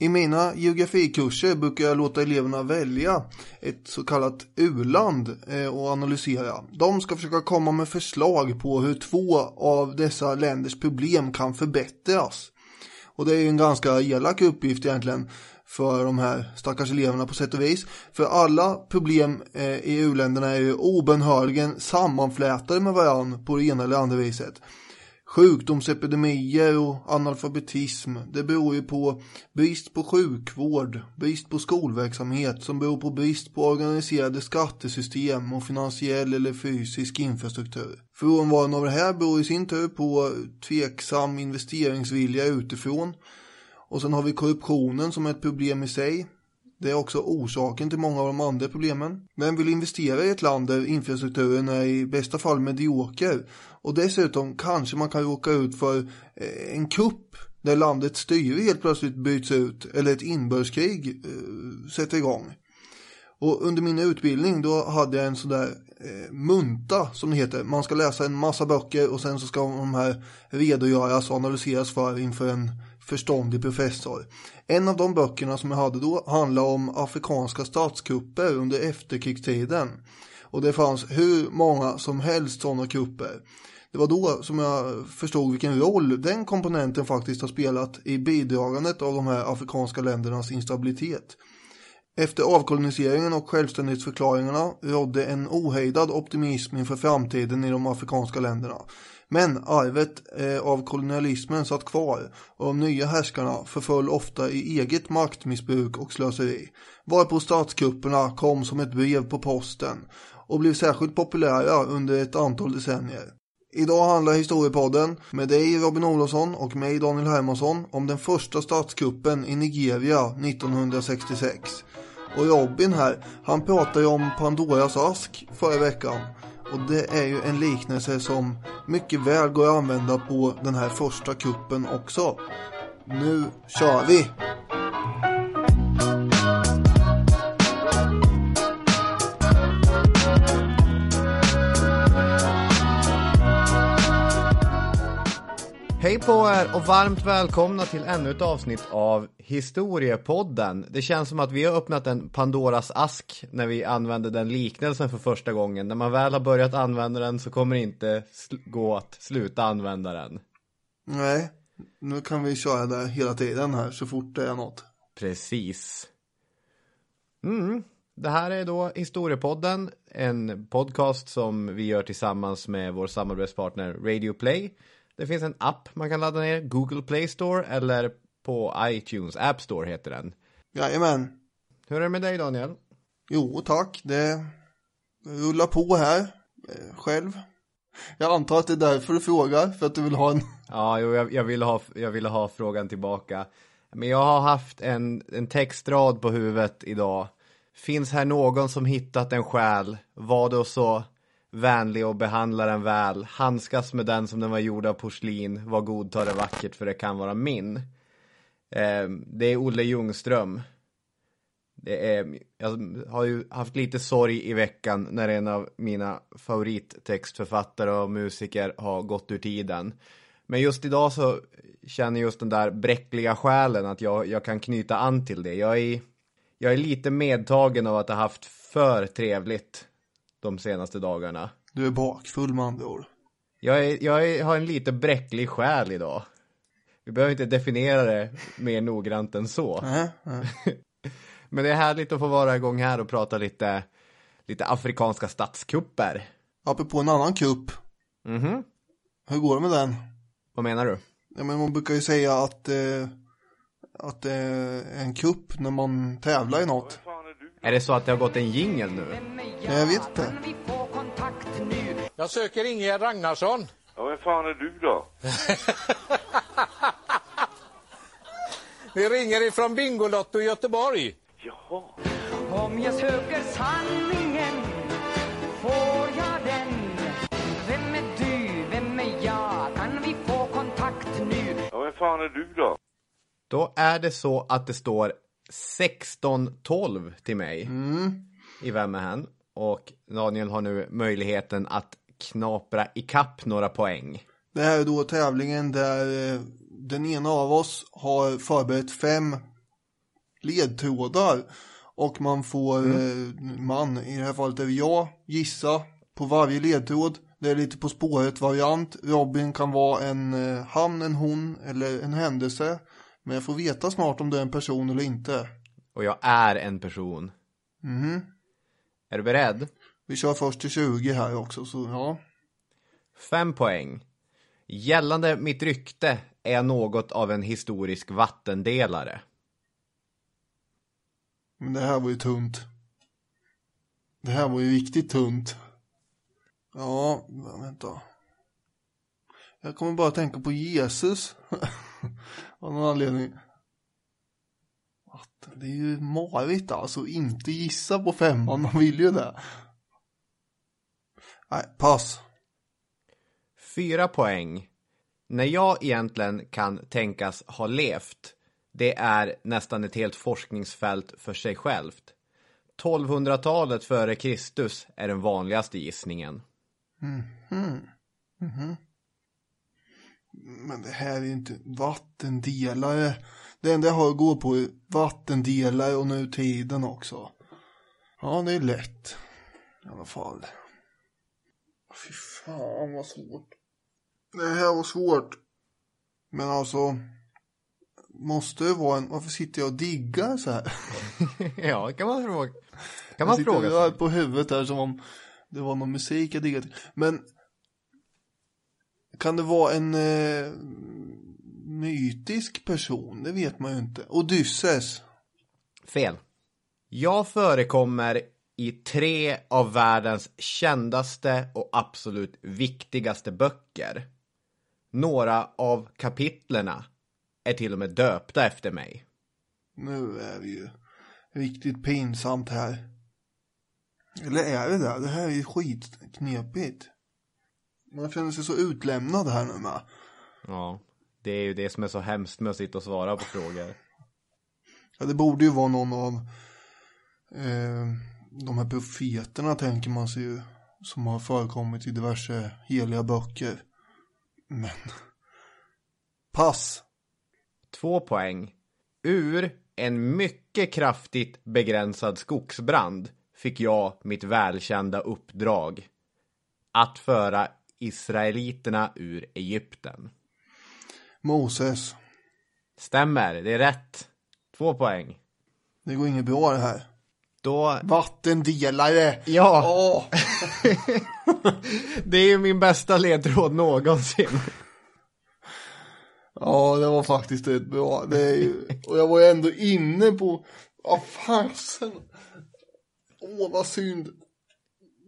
I mina geografikurser brukar jag låta eleverna välja ett så kallat u-land eh, och analysera. De ska försöka komma med förslag på hur två av dessa länders problem kan förbättras. Och det är ju en ganska elak uppgift egentligen för de här stackars eleverna på sätt och vis. För alla problem eh, i u-länderna är ju obenhörligen sammanflätade med varandra på det ena eller andra viset. Sjukdomsepidemier och analfabetism, det beror ju på brist på sjukvård, brist på skolverksamhet som beror på brist på organiserade skattesystem och finansiell eller fysisk infrastruktur. Frånvaron av det här beror i sin tur på tveksam investeringsvilja utifrån. Och sen har vi korruptionen som är ett problem i sig. Det är också orsaken till många av de andra problemen. Vem vill investera i ett land där infrastrukturen är i bästa fall medioker? Och dessutom kanske man kan råka ut för eh, en kupp där landets styre helt plötsligt byts ut eller ett inbördeskrig eh, sätter igång. Och under min utbildning då hade jag en sån där eh, munta som det heter. Man ska läsa en massa böcker och sen så ska de här redogöras och analyseras för inför en förståndig professor. En av de böckerna som jag hade då handlade om afrikanska statskupper under efterkrigstiden. Och det fanns hur många som helst sådana kupper. Det var då som jag förstod vilken roll den komponenten faktiskt har spelat i bidragandet av de här afrikanska ländernas instabilitet. Efter avkoloniseringen och självständighetsförklaringarna rådde en ohejdad optimism inför framtiden i de afrikanska länderna. Men arvet eh, av kolonialismen satt kvar och de nya härskarna förföll ofta i eget maktmissbruk och slöseri. Varpå statskupperna kom som ett brev på posten och blev särskilt populära under ett antal decennier. Idag handlar historiepodden med dig Robin Olofsson och mig Daniel Hermansson om den första statskuppen i Nigeria 1966. Och Robin här, han pratade ju om Pandoras ask förra veckan. Och det är ju en liknelse som mycket väl går att använda på den här första kuppen också. Nu kör vi! Hej på er och varmt välkomna till ännu ett avsnitt av Historiepodden. Det känns som att vi har öppnat en Pandoras ask när vi använde den liknelsen för första gången. När man väl har börjat använda den så kommer det inte gå att sluta använda den. Nej, nu kan vi köra det hela tiden här så fort det är något. Precis. Mm. Det här är då Historiepodden, en podcast som vi gör tillsammans med vår samarbetspartner Radio Play. Det finns en app man kan ladda ner, Google Play Store eller på iTunes, App Store heter den. Jajamän. Hur är det med dig Daniel? Jo tack, det rullar på här eh, själv. Jag antar att det är därför du frågar, för att du vill ha en... Ja, jo, jag, jag, ville ha, jag ville ha frågan tillbaka. Men jag har haft en, en textrad på huvudet idag. Finns här någon som hittat en själ? Var då så vänlig och behandlar den väl, handskas med den som den var gjord av porslin, var god, ta det vackert för det kan vara min. Eh, det är Olle Ljungström. Det är, jag har ju haft lite sorg i veckan när en av mina favorittextförfattare och musiker har gått ur tiden. Men just idag så känner just den där bräckliga själen att jag, jag kan knyta an till det. Jag är, jag är lite medtagen av att ha haft för trevligt de senaste dagarna. Du är bakfull med andra ord. Jag, är, jag är, har en lite bräcklig själ idag. Vi behöver inte definiera det mer noggrant än så. Nej, nej. Men det är härligt att få vara igång här och prata lite, lite afrikanska statskupper. Apropå en annan kupp. Mhm. Hur går det med den? Vad menar du? Ja, men man brukar ju säga att, eh, att det är en kupp när man tävlar i något. Är det så att det har gått en jingel nu? Jag vet inte. Jag söker Ingegerd Ragnarsson. Ja, vem fan är du då? Vi ringer ifrån Bingolotto i Göteborg. Jaha. Om jag söker sanningen får jag den Vem är du, vem är jag? Kan vi få kontakt nu? Ja, vem fan är du då? Då är det så att det står 16-12 till mig i Vem är hen? Och Daniel har nu möjligheten att knapra ikapp några poäng. Det här är då tävlingen där eh, den ena av oss har förberett fem ledtrådar. Och man får, eh, man, i det här fallet är det jag, gissa på varje ledtråd. Det är lite På spåret variant. Robin kan vara en eh, han, en hon eller en händelse. Men jag får veta snart om det är en person eller inte. Och jag är en person. Mhm. Är du beredd? Vi kör först till 20 här också, så ja. Fem poäng. Gällande mitt rykte är jag något av en historisk vattendelare. Men det här var ju tunt. Det här var ju riktigt tunt. Ja, vänta. Jag kommer bara tänka på Jesus. Av någon anledning. Det är ju marigt alltså. Inte gissa på femman. Man vill ju det. Nej, pass. Fyra poäng. När jag egentligen kan tänkas ha levt, det är nästan ett helt forskningsfält för sig självt. 1200-talet före Kristus är den vanligaste gissningen. Men det här är ju inte vattendelare. Det enda jag har att gå på är vattendelare och nutiden också. Ja, det är lätt. I alla fall. Fy fan vad svårt. Det här var svårt. Men alltså. Måste det vara en, varför sitter jag och diggar så här? ja, kan man fråga. Kan Jag man sitter fråga sig. rör på huvudet här som om det var någon musik jag diggade. Men kan det vara en eh, mytisk person? Det vet man ju inte. Odysseus. Fel. Jag förekommer i tre av världens kändaste och absolut viktigaste böcker. Några av kapitlerna är till och med döpta efter mig. Nu är vi ju riktigt pinsamt här. Eller är det det? Det här är ju skitknepigt. Man känner sig så utlämnad här nu med. Ja, det är ju det som är så hemskt med att sitta och svara på frågor. Ja, det borde ju vara någon av eh, de här profeterna tänker man sig ju. Som har förekommit i diverse heliga böcker. Men. Pass. Två poäng. Ur en mycket kraftigt begränsad skogsbrand fick jag mitt välkända uppdrag. Att föra israeliterna ur Egypten. Moses. Stämmer, det är rätt. Två poäng. Det går inget bra det här. Då, Vattendelare. ja, Åh. det är ju min bästa ledtråd någonsin. Ja, det var faktiskt rätt bra. Det är ju... Och jag var ju ändå inne på... Vad fasen. Åh, vad synd.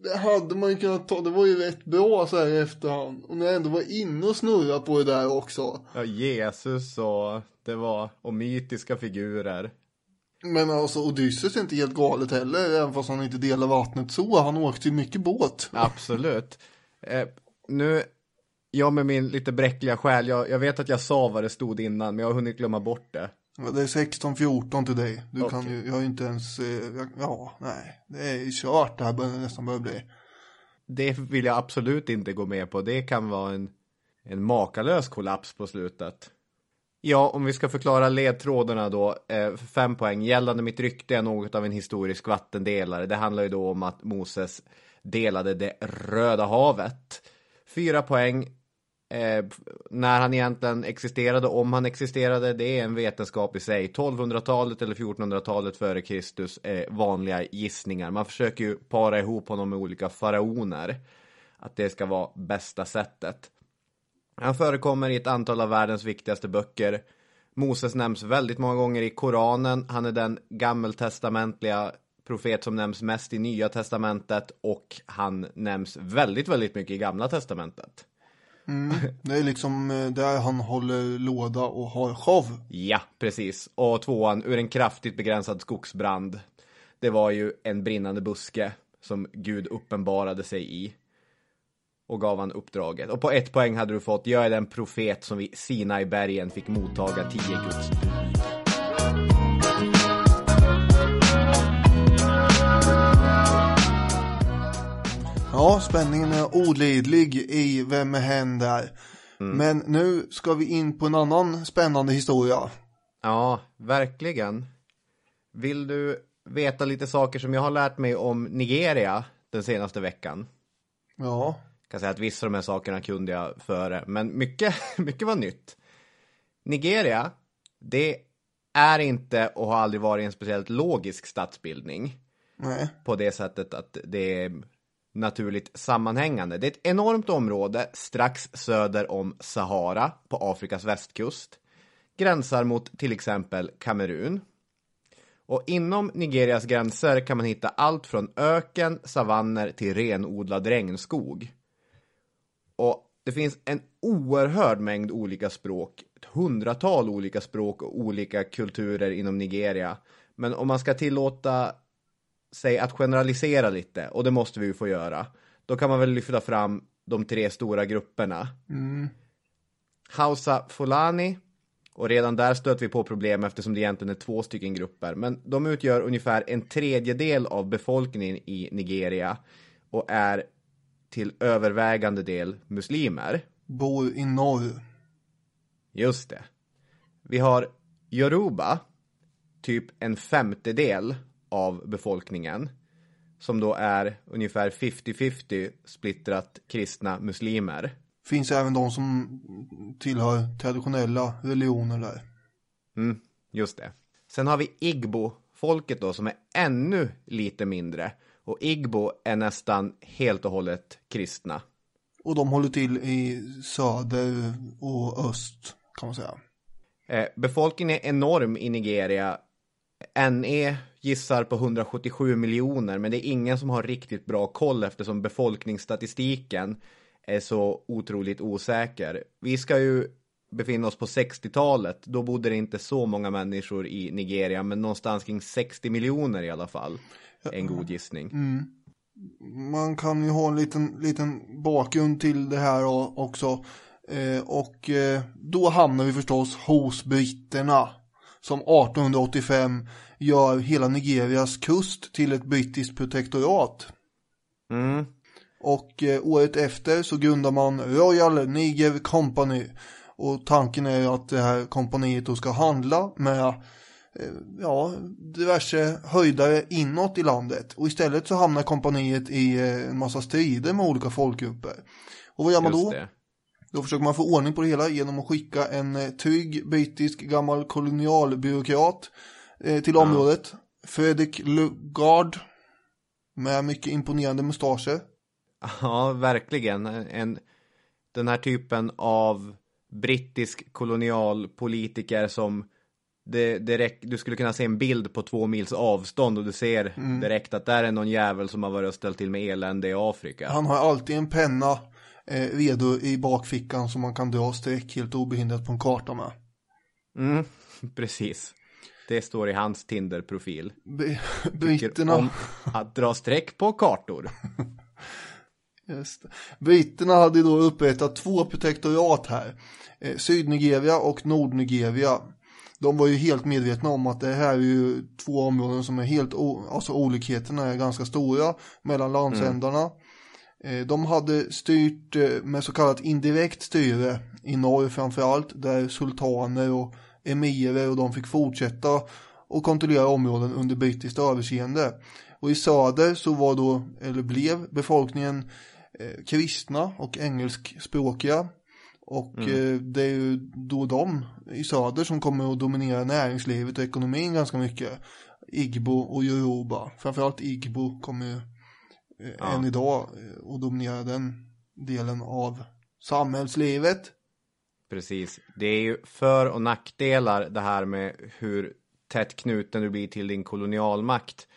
Det hade man ju kunnat ta. Det var ju rätt bra så här i efterhand. Och när jag ändå var inne och snurrade på det där också. Ja, Jesus och det var, och mytiska figurer. Men alltså Odysseus är inte helt galet heller, även fast han inte delar vattnet så. Han åkte ju mycket båt. Absolut. Eh, nu, jag med min lite bräckliga själ, jag, jag vet att jag sa vad det stod innan, men jag har hunnit glömma bort det. Det är 16-14 till dig. Du kan Okej. ju, jag har ju inte ens, eh, jag, ja, nej. Det är kört det här börjar nästan börja bli. Det vill jag absolut inte gå med på. Det kan vara en, en makalös kollaps på slutet. Ja, om vi ska förklara ledtrådarna då. Eh, fem poäng. Gällande mitt rykte är något av en historisk vattendelare. Det handlar ju då om att Moses delade det röda havet. Fyra poäng. Eh, när han egentligen existerade, om han existerade, det är en vetenskap i sig. 1200-talet eller 1400-talet före Kristus är vanliga gissningar. Man försöker ju para ihop honom med olika faraoner. Att det ska vara bästa sättet. Han förekommer i ett antal av världens viktigaste böcker. Moses nämns väldigt många gånger i Koranen. Han är den gammeltestamentliga profet som nämns mest i Nya Testamentet och han nämns väldigt, väldigt mycket i Gamla Testamentet. Det är liksom eh, där han håller låda och har show. Ja, precis. Och tvåan, ur en kraftigt begränsad skogsbrand. Det var ju en brinnande buske som Gud uppenbarade sig i. Och gav han uppdraget. Och på ett poäng hade du fått, jag är den profet som vid Sinai-bergen fick mottaga tio Guds bud. Ja, spänningen är olidlig i Vem är hen där. Men nu ska vi in på en annan spännande historia. Ja, verkligen. Vill du veta lite saker som jag har lärt mig om Nigeria den senaste veckan? Ja, Jag kan säga att vissa av de här sakerna kunde jag före, men mycket, mycket var nytt. Nigeria, det är inte och har aldrig varit en speciellt logisk statsbildning nej. på det sättet att det är naturligt sammanhängande. Det är ett enormt område strax söder om Sahara på Afrikas västkust. Gränsar mot till exempel Kamerun. Och inom Nigerias gränser kan man hitta allt från öken, savanner till renodlad regnskog. Och det finns en oerhörd mängd olika språk, ett hundratal olika språk och olika kulturer inom Nigeria. Men om man ska tillåta sig att generalisera lite, och det måste vi ju få göra, då kan man väl lyfta fram de tre stora grupperna. Hausa Fulani, och redan där stöter vi på problem eftersom det egentligen är två stycken grupper. Men de utgör ungefär en tredjedel av befolkningen i Nigeria och är till övervägande del muslimer. Bor i norr. Just det. Vi har Yoruba, typ en femtedel av befolkningen, som då är ungefär 50-50 splittrat kristna muslimer. Finns även de som tillhör traditionella religioner där. Mm, just det. Sen har vi Igbo-folket då som är ännu lite mindre. Och Igbo är nästan helt och hållet kristna. Och de håller till i söder och öst kan man säga. Eh, befolkningen är enorm i Nigeria. NE gissar på 177 miljoner, men det är ingen som har riktigt bra koll eftersom befolkningsstatistiken är så otroligt osäker. Vi ska ju befinna oss på 60-talet. Då bodde det inte så många människor i Nigeria, men någonstans kring 60 miljoner i alla fall. En god gissning. Man kan ju ha en liten, liten bakgrund till det här också. Eh, och eh, då hamnar vi förstås hos britterna. Som 1885 gör hela Nigerias kust till ett brittiskt protektorat. Mm. Och eh, året efter så grundar man Royal Niger Company. Och tanken är att det här kompaniet då ska handla med eh, ja, diverse höjdare inåt i landet. Och istället så hamnar kompaniet i eh, en massa strider med olika folkgrupper. Och vad gör man Just då? det. Då försöker man få ordning på det hela genom att skicka en eh, trygg brittisk gammal kolonialbyråkrat eh, till området. Fredrik Lugard. Med mycket imponerande mustascher. Ja, verkligen. En, den här typen av brittisk kolonialpolitiker som det, direkt, du skulle kunna se en bild på två mils avstånd och du ser direkt att där är någon jävel som har varit och ställt till med elände i Afrika. Han har alltid en penna eh, redo i bakfickan som man kan dra streck helt obehindrat på en karta med. Mm, precis. Det står i hans Tinder-profil. Britterna, om att dra streck på kartor. just britterna hade då upprättat två protektorat här. Eh, Sydnigeria och Nordnigeria. De var ju helt medvetna om att det här är ju två områden som är helt, alltså olikheterna är ganska stora mellan landsändarna. Eh, De hade styrt eh, med så kallat indirekt styre i norr framförallt där sultaner och emirer och de fick fortsätta och kontrollera områden under brittiskt överseende. Och i söder så var då, eller blev befolkningen eh, kristna och engelskspråkiga. Och eh, det är ju då de i söder som kommer att dominera näringslivet och ekonomin ganska mycket. Igbo och Yoruba. Framförallt Igbo kommer eh, än idag eh, att dominera den delen av samhällslivet. Precis. Det är ju för och nackdelar det här med hur tätt knuten du blir till din kolonialmakt.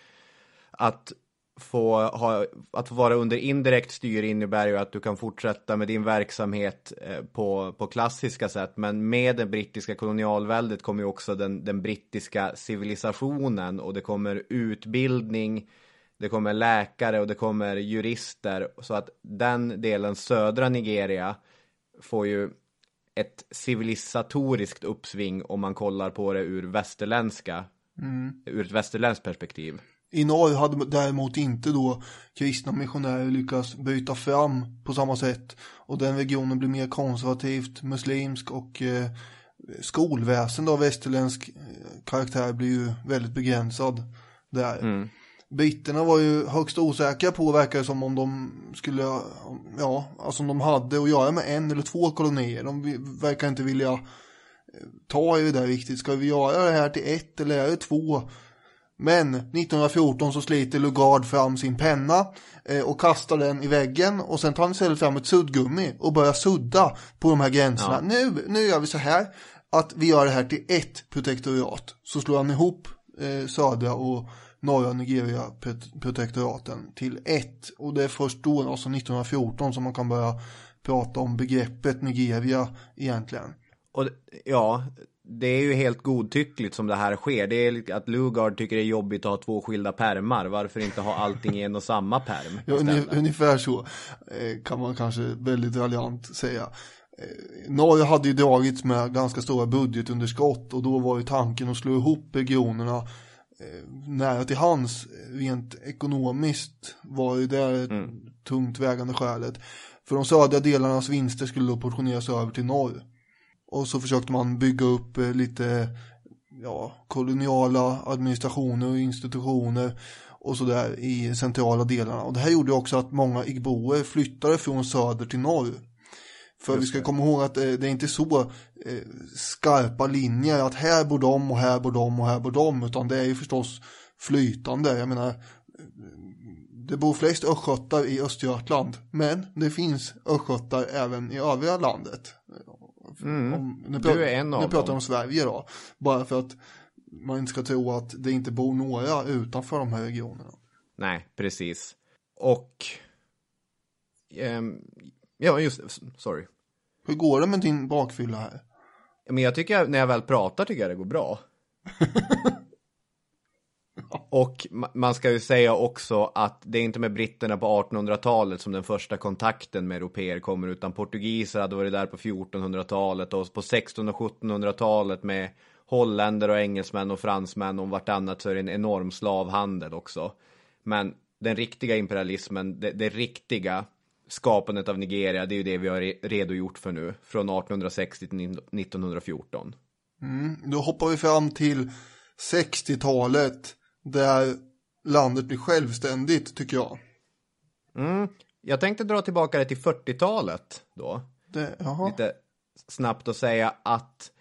Att få, ha, att få vara under indirekt styre innebär ju att du kan fortsätta med din verksamhet eh, på, på klassiska sätt. Men med det brittiska kolonialväldet kommer ju också den, den brittiska civilisationen och det kommer utbildning, det kommer läkare och det kommer jurister. Så att den delen, södra Nigeria, får ju ett civilisatoriskt uppsving om man kollar på det ur västerländska, ur ett västerländskt perspektiv. I norr hade däremot inte då kristna missionärer lyckats bryta fram på samma sätt. Och den regionen blir mer konservativt, muslimsk och eh, skolväsende av västerländsk eh, karaktär blir ju väldigt begränsad där. Britterna var ju högst osäkra på, verkar det som om de skulle, ja, alltså om de hade att göra med en eller två kolonier. De verkar inte vilja eh, ta i det där riktigt. Ska vi göra det här till ett eller är det två? Men 1914 så sliter Lugard fram sin penna eh, och kastar den i väggen och sen tar han istället fram ett suddgummi och börjar sudda på de här gränserna. Nu, nu gör vi så här att vi gör det här till ett protektorat. Så slår han ihop eh, södra och norra Nigeria prot- protektoraten till ett. Och det är först då, alltså 1914, som man kan börja prata om begreppet Nigeria egentligen. Och ja, det är ju helt godtyckligt som det här sker. Det är att Lugard tycker det är jobbigt att ha två skilda permar. Varför inte ha allting i en och samma perm? Ja, ungefär så eh, kan man kanske väldigt raljant säga. Eh, Norge hade ju dragits med ganska stora budgetunderskott och då var ju tanken att slå ihop regionerna nära till hands rent ekonomiskt var ju det ett tungt vägande skälet. För de södra delarnas vinster skulle då portioneras över till norr. Och så försökte man bygga upp eh, lite ja, koloniala administrationer och institutioner och sådär i centrala delarna. Och det här gjorde också att många igboer flyttade från söder till norr. För vi ska komma ihåg att eh, det är inte så eh, skarpa linjer att här bor de och här bor de och här bor de utan det är ju förstås flytande. Jag menar, eh, det bor flest östgötar i Östergötland men det finns östgötar även i övriga landet. Om, nu, Du är en av nu pratar dem. om Sverige då. Bara för att man inte ska tro att det inte bor några utanför de här regionerna. Nej, precis. Och... ehm, ja, just Sorry. Hur går det med din bakfylla här? Men jag tycker, när jag väl pratar tycker jag det går bra. Och ma- man ska ju säga också att det är inte med britterna på 1800-talet som den första kontakten med europeer kommer, utan portugiser hade varit där på 1400-talet och på 1600 och 1700-talet med holländare och engelsmän och fransmän och vartannat så är det en enorm slavhandel också. Men den riktiga imperialismen, det, det riktiga skapandet av Nigeria, det är ju det vi har re- redogjort för nu, från 1860 till 1914. Då hoppar vi fram till 60-talet där landet blir självständigt tycker jag. Mm. Jag tänkte dra tillbaka det till 40-talet då. Det. Lite snabbt och säga att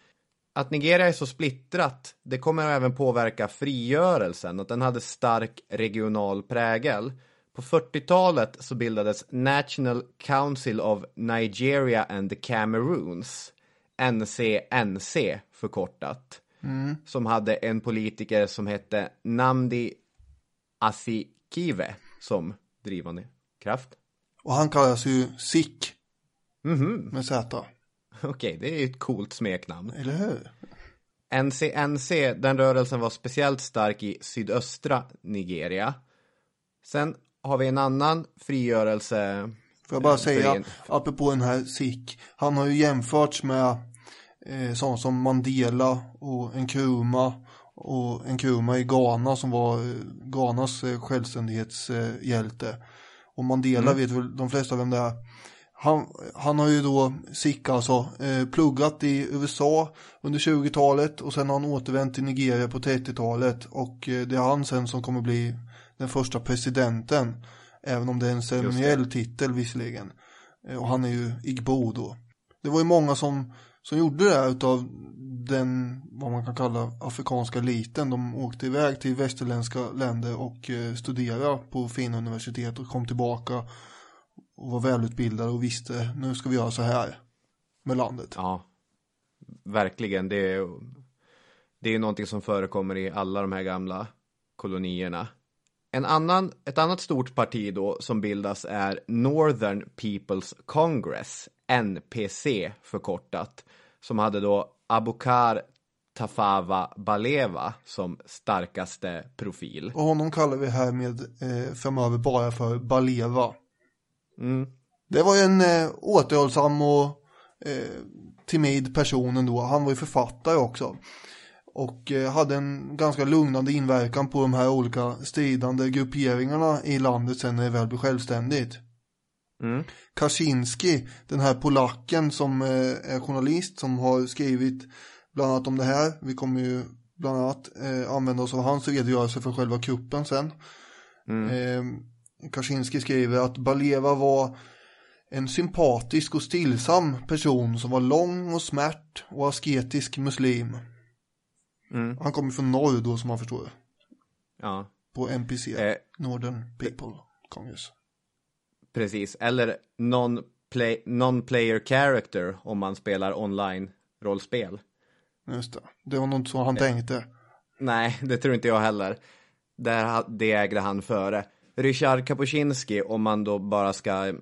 att Nigeria är så splittrat, det kommer även påverka frigörelsen, att den hade stark regional prägel. På 40-talet så bildades National Council of Nigeria and the Cameroons, NCNC förkortat, som hade en politiker som hette Namdi Azikiwe som drivande kraft. Och han kallas ju Sick Mhm. med Z. Okej, det är ju ett coolt smeknamn. Eller hur? NCNC, den rörelsen var speciellt stark i sydöstra Nigeria. Sen har vi en annan frigörelse. Får jag bara eh, säga, fören- apropå den här Sik, han har ju jämförts med eh, sådana som Mandela och Nkrumah och Nkrumah i Ghana som var eh, Ghanas eh, självständighetshjälte. Och Mandela vet väl de flesta vem det är. Han, han har ju då, Sik alltså, eh, pluggat i USA under 20-talet och sen har han återvänt till Nigeria på 30-talet och eh, det är han sen som kommer bli den första presidenten. Även om det är en ceremoniell titel visserligen. Eh, Och han är ju Igbo då. Det var ju många som, som gjorde det här utav den, vad man kan kalla afrikanska eliten. De åkte iväg till västerländska länder och eh, studerade på fina universitet och kom tillbaka och var välutbildade och visste nu ska vi göra så här med landet. Ja, verkligen. Det är, det är någonting som förekommer i alla de här gamla kolonierna. En annan, ett annat stort parti då som bildas är Northern People's Congress, NPC förkortat, som hade då Abukar Tafawa Balewa som starkaste profil. Och honom kallar vi härmed eh, framöver bara för Baleva. Mm. Det var ju en eh, återhållsam och eh, timid person ändå. Han var ju författare också. Och eh, hade en ganska lugnande inverkan på de här olika stridande grupperingarna i landet sen när det väl blev självständigt. Mm. Kaczynski, den här polacken som eh, är journalist som har skrivit bland annat om det här. Vi kommer ju bland annat eh, använda oss av hans redogörelse för själva kuppen sen. Eh, Kaczynski skriver att Baleva var en sympatisk och stillsam person som var lång och smärt och asketisk muslim. Mm. Han kommer från norr då som man förstår Ja, på NPC, Eh, Northern People Congress. precis. Eller non-play, non-player character om man spelar online-rollspel. Just det, det var nog inte så han tänkte. Nej, det tror inte jag heller. Där, det ägde han före. Ryszard Kapuscinski, om man då bara ska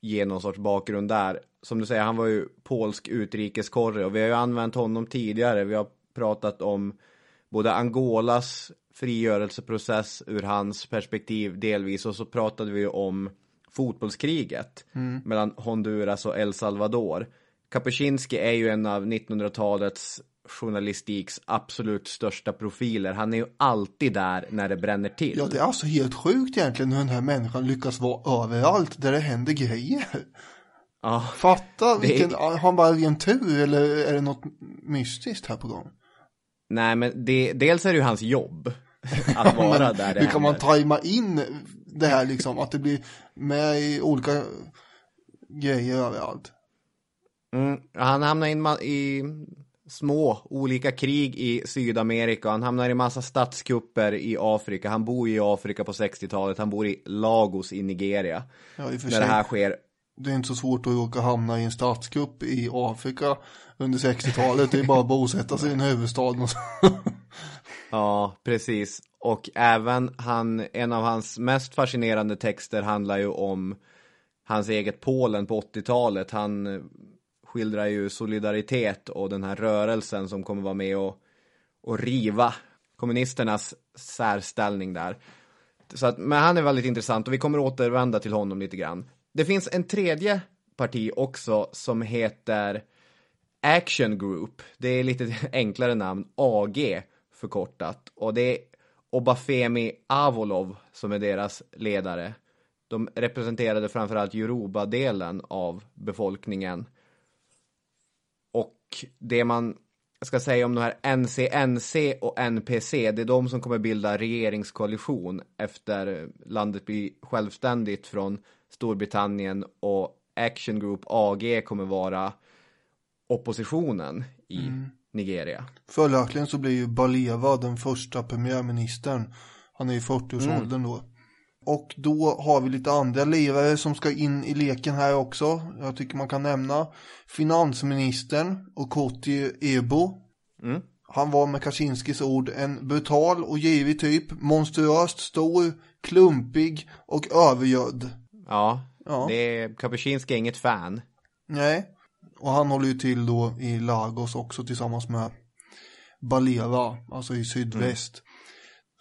ge någon sorts bakgrund där. Som du säger, han var ju polsk utrikeskorre och vi har ju använt honom tidigare. Vi har pratat om både Angolas frigörelseprocess ur hans perspektiv delvis och så pratade vi om fotbollskriget mellan Honduras och El Salvador. Kapuscinski är ju en av 1900-talets journalistiks absolut största profiler. Han är ju alltid där när det bränner till. Ja, det är alltså helt sjukt egentligen hur den här människan lyckas vara överallt där det händer grejer. Ja, Fatta Det vilken, har han bara ren tur eller är det något mystiskt här på gång? Nej men det, dels är det ju hans jobb att vara Men där det hur kan man tajma in det här liksom, att det blir med i olika grejer överallt? Mm, han hamnar i, en ma- i små olika krig i Sydamerika. Han hamnar i massa statskupper i Afrika. Han bor i Afrika på 60-talet. Han bor i Lagos i Nigeria. Ja, i och När sig. det här sker. Det är inte så svårt att råka hamna i en statskupp i Afrika under 60-talet. Det är bara att bosätta sig i en huvudstad. Ja, precis. Och även han, en av hans mest fascinerande texter handlar ju om hans eget Polen på 80-talet. Han eh, skildrar ju solidaritet och den här rörelsen som kommer vara med och, och riva kommunisternas särställning där. Så att, men han är väldigt intressant och vi kommer återvända till honom lite grann. Det finns en tredje parti också som heter Action Group. Det är lite enklare namn, AG förkortat. Och det är Obafemi Avolov som är deras ledare. De representerade framförallt Yoruba-delen av befolkningen. Och det man ska säga om de här NCNC och NPC, det är de som kommer bilda regeringskoalition efter landet blir självständigt från Storbritannien och Action Group AG kommer vara oppositionen i Nigeria. Följaktligen så blir ju Baleva den första premiärministern. Han är i 40-årsåldern då. Och då har vi lite andra lirare som ska in i leken här också. Jag tycker man kan nämna finansministern Okoti Ebo. Mm. Han var med Kaczynskis ord en brutal och givig typ, monstruöst stor, klumpig och övergödd. Ja, Ja. det är Kapuscinski är inget fan. Nej, och han håller ju till då i Lagos också tillsammans med Baleva, alltså i sydväst.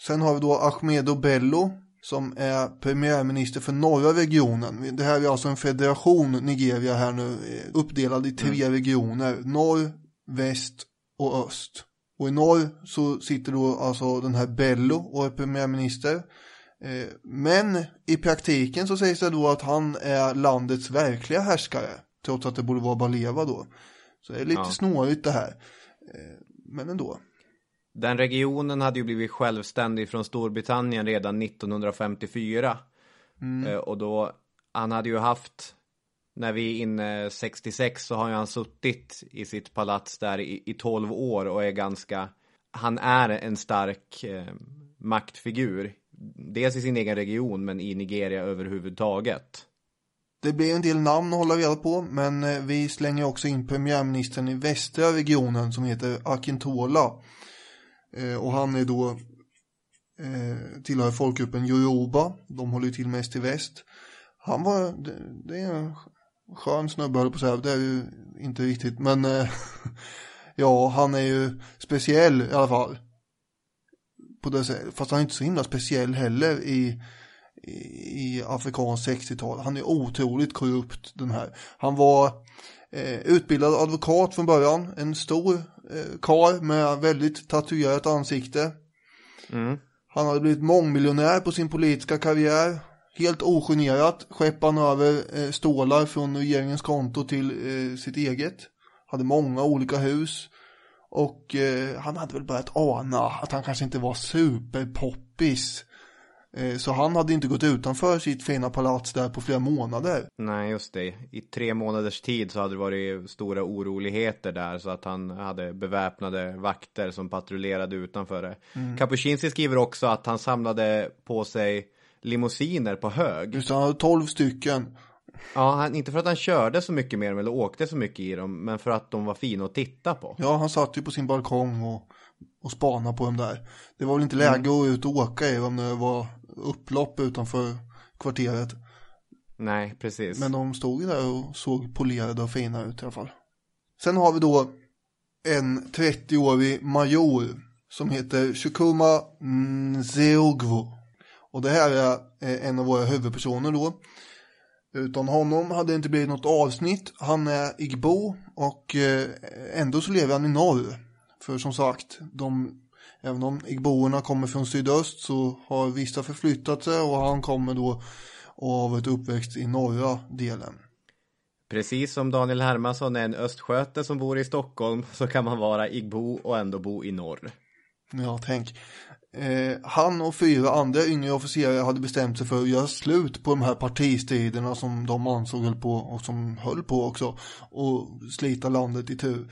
Sen har vi då Ahmedo Bello som är premiärminister för norra regionen. Det här är alltså en federation, Nigeria här nu, eh, uppdelad i tre regioner. Norr, väst och öst. Och i norr så sitter då alltså den här Bello och är premiärminister. Eh, Men i praktiken så sägs det då att han är landets verkliga härskare. Trots att det borde vara Baleva då. Så det är lite Ja. snårigt det här. Eh, Men ändå. Den regionen hade ju blivit självständig från Storbritannien redan 1954. Mm. Eh, Och då, han hade ju haft, när vi är inne 66 så har ju han suttit i sitt palats där i, i 12 år och är ganska, han är en stark eh, maktfigur. Dels i sin egen region men i Nigeria överhuvudtaget. Det blir en del namn att hålla reda på, men eh, vi slänger också in premiärministern i västra regionen som heter Akintola. Eh, Och han är då eh, tillhör folkgruppen Yoruba. De håller ju till mest i väst. Han var, det, det är en skön snubbe höll jag på att säga, det är ju inte riktigt, men eh, ja, han är ju speciell i alla fall. På det sättet, fast han är inte så himla speciell heller i i, afrikansk 60-tal. Han är otroligt korrupt den här. Han var eh, utbildad advokat från början. En stor eh, karl med väldigt tatuerat ansikte. Mm. Han hade blivit mångmiljonär på sin politiska karriär. Helt ogenerat skeppade han över eh, stålar från regeringens konto till eh, sitt eget. Hade många olika hus. Och eh, han hade väl börjat ana att han kanske inte var superpoppis. Eh, så han hade inte gått utanför sitt fina palats där på flera månader. Nej, just det. I tre månaders tid så hade det varit stora oroligheter där så att han hade beväpnade vakter som patrullerade utanför det. Mm. Kapuscinski skriver också att han samlade på sig limousiner på hög. Just han hade 12 stycken. Ja, han, inte för att han körde så mycket med dem eller åkte så mycket i dem, men för att de var fina att titta på. Ja, han satt ju på sin balkong och, och spanade på dem där. Det var väl inte läge att gå ut och åka i om det var upplopp utanför kvarteret. Nej, precis. Men de stod ju där och såg polerade och fina ut i alla fall. Sen har vi då en 30-årig major som heter Shukuma Nzeogwo. Och det här är eh, en av våra huvudpersoner då. Utan honom hade det inte blivit något avsnitt. Han är igbo och eh, ändå så lever han i norr. För som sagt, de, även om igboerna kommer från sydöst så har vissa förflyttat sig och han kommer då har varit uppväxt i norra delen. Precis som Daniel Hermansson är en östgöte som bor i Stockholm så kan man vara igbo och ändå bo i norr. Ja, tänk. Eh, han och fyra andra yngre officerare hade bestämt sig för att göra slut på de här partistriderna som de ansåg höll på och som höll på också och slita landet i tur.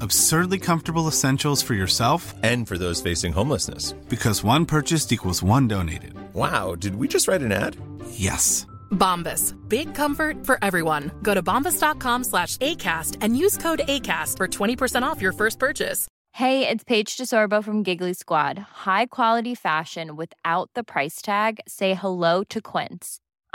Absurdly comfortable essentials for yourself And for those facing homelessness. because one purchased equals one donated. Wow, did we just write an ad? Yes. Bombas. Big comfort for everyone. Go to bombas.com slash ACAST and use code ACAST for 20% off your first purchase. Hey, it's Paige DeSorbo from Giggly Squad. High quality fashion without the price tag. Say hello to Quince.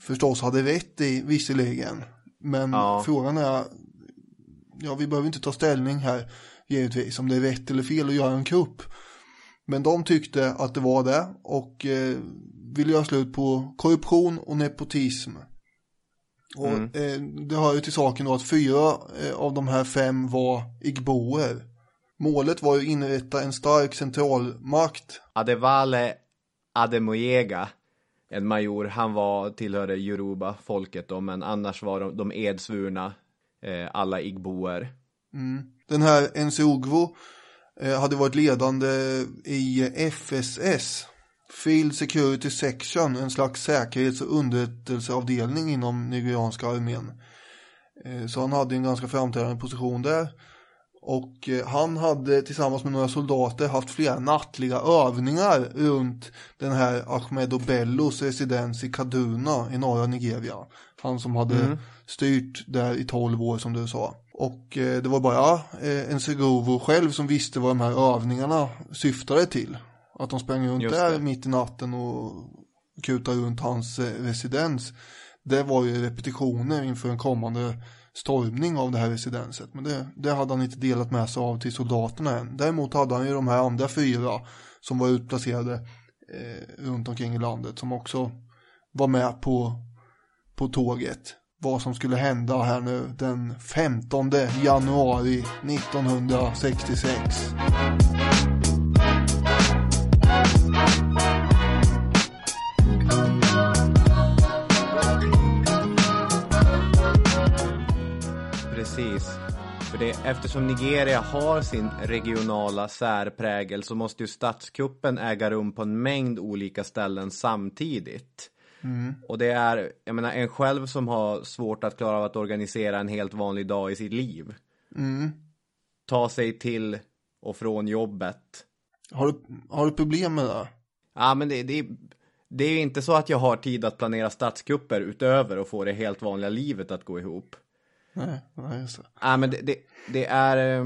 Förstås hade rätt i visserligen. Men Ja. frågan är, ja vi behöver inte ta ställning här givetvis om det är rätt eller fel att göra en kupp. Men de tyckte att det var det och eh, ville göra slut på korruption och nepotism. Och Mm. eh, det hör ju till saken då att fyra eh, av de här fem var igboer. Målet var ju att inrätta en stark centralmakt. Adevale Ademoyega, en major, han var, tillhörde Yoruba-folket då, men annars var de, de edsvurna, eh, alla igboer. Mm. Den här Nsogvo eh, hade varit ledande i FSS, Field Security Section, en slags säkerhets och underrättelseavdelning inom nigerianska armén. Eh, så han hade en ganska framträdande position där. Och eh, han hade tillsammans med några soldater haft flera nattliga övningar runt den här Ahmed Bellos residens i Kaduna i norra Nigeria. Han som hade Mm. styrt där i 12 år som du sa. Och eh, det var bara eh, en Segovo själv som visste vad de här övningarna syftade till. Att de sprang runt där mitt i natten och kutade runt hans eh, residens. Det var ju repetitioner inför en kommande stormning av det här residenset. Men det, det hade han inte delat med sig av till soldaterna än. Däremot hade han ju de här andra fyra som var utplacerade eh, runt omkring i landet som också var med på, på tåget. Vad som skulle hända här nu den 15 januari 1966. Eftersom Nigeria har sin regionala särprägel så måste ju statskuppen äga rum på en mängd olika ställen samtidigt. Mm. Och det är, jag menar, en själv som har svårt att klara av att organisera en helt vanlig dag i sitt liv. Mm. Ta sig till och från jobbet. Har, du, har du problem med det? Ja, men det, det, det är ju inte så att jag har tid att planera statskupper utöver och få det helt vanliga livet att gå ihop. Nej, nej just det. Ja, men det, det, det är... eh,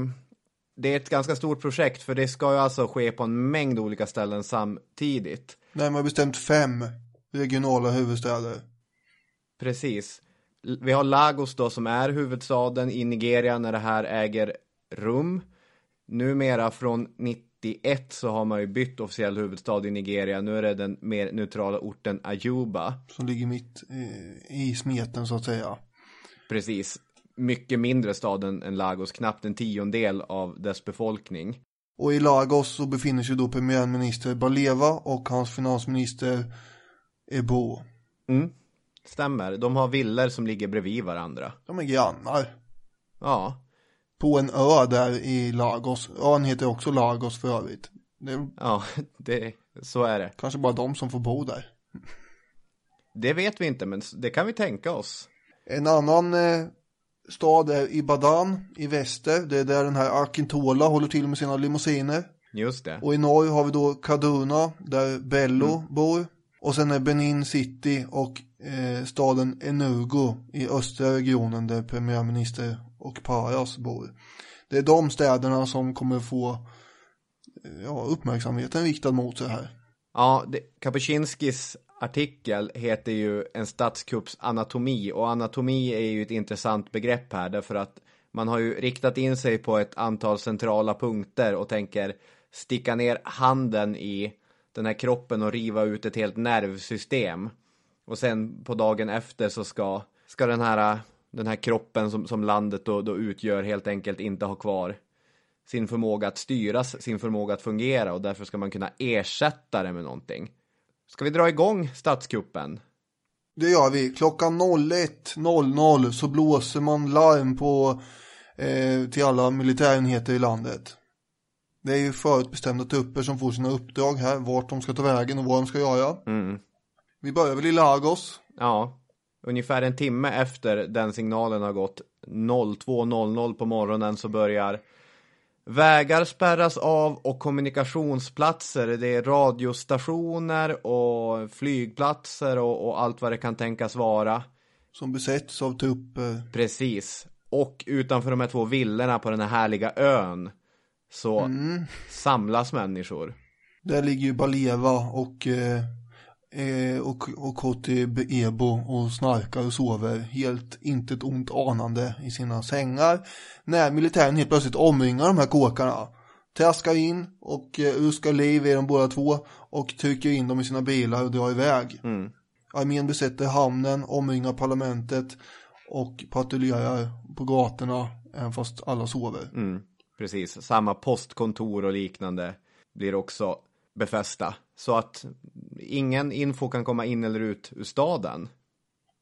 Det är ett ganska stort projekt för det ska ju alltså ske på en mängd olika ställen samtidigt. Nej, man har bestämt fem regionala huvudstäder. Precis. Vi har Lagos då som är huvudstaden i Nigeria när det här äger rum. Numera från 91 så har man ju bytt officiell huvudstad i Nigeria. Nu är det den mer neutrala orten Ajuba. Som ligger mitt i smeten så att säga. Precis. Mycket mindre stad än Lagos, knappt en tiondel av dess befolkning. Och i Lagos så befinner sig då premiärminister Baleva och hans finansminister Ebo. Mm. Stämmer. De har villor som ligger bredvid varandra. De är grannar. Ja. På en ö där i Lagos. Ön heter också Lagos för övrigt. Det Ja, det, så är det. kanske bara de som får bo där. Det vet vi inte, men det kan vi tänka oss. En annan eh, stad är Ibadan i väster. Det är där den här Akintola håller till med sina limousiner. Just det. Och i norr har vi då Kaduna där Bello bor. Och sen är Benin City och eh, staden Enugu i östra regionen där premiärminister och Paras bor. Det är de städerna som kommer få eh, ja, uppmärksamheten riktad mot sig här. Ja, det, Kapuscinskis artikel heter ju En statskupps anatomi och anatomi är ju ett intressant begrepp här därför att man har ju riktat in sig på ett antal centrala punkter och tänker sticka ner handen i den här kroppen och riva ut ett helt nervsystem. Och sen på dagen efter så ska, ska den här, den här kroppen som, som landet då, då utgör helt enkelt inte ha kvar sin förmåga att styras, sin förmåga att fungera och därför ska man kunna ersätta det med någonting. Ska vi dra igång statskuppen? Det gör vi. Klockan 01.00 så blåser man larm på eh, till alla militärenheter i landet. Det är ju förutbestämda trupper som får sina uppdrag här, vart de ska ta vägen och vad de ska göra. Mm. Vi börjar väl i Lagos. Ja, ungefär en timme efter den signalen har gått 02.00 på morgonen så börjar vägar spärras av och kommunikationsplatser, det är radiostationer och flygplatser och, och allt vad det kan tänkas vara. Som besätts av trupper. Precis. Och utanför de här två villorna på den här härliga ön så Mm. samlas människor. Där ligger ju Baleva och eh, eh, och, och Kotib Ebo och snarkar och sover helt inte ett ont anande i sina sängar. När militären helt plötsligt omringar de här kåkarna. Traskar in och eh, ruskar liv i dem båda två och trycker in dem i sina bilar och drar iväg. Mm. Armén besätter hamnen, omringar parlamentet och patrullerar på gatorna även fast alla sover. Mm, precis, samma postkontor och liknande blir också befästa. Så att ingen info kan komma in eller ut ur staden.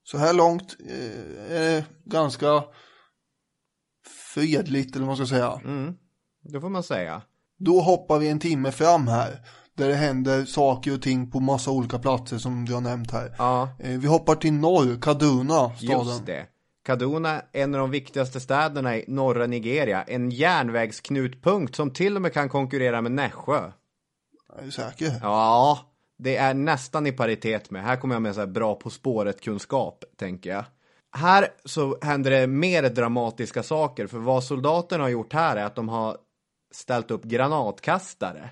Så här långt eh, är det ganska fredligt eller vad man ska säga. Mm, det får man säga. Då hoppar vi en timme fram här. Där det händer saker och ting på massa olika platser som du har nämnt här. Ja. Eh, vi hoppar till norr, Kaduna, staden. Just det. Kaduna, en av de viktigaste städerna i norra Nigeria. En järnvägsknutpunkt som till och med kan konkurrera med Nässjö. Är du säker? Ja, det är nästan i paritet med. Här kommer jag med så bra På spåret-kunskap, tänker jag. Här så händer det mer dramatiska saker, för vad soldaterna har gjort här är att de har ställt upp granatkastare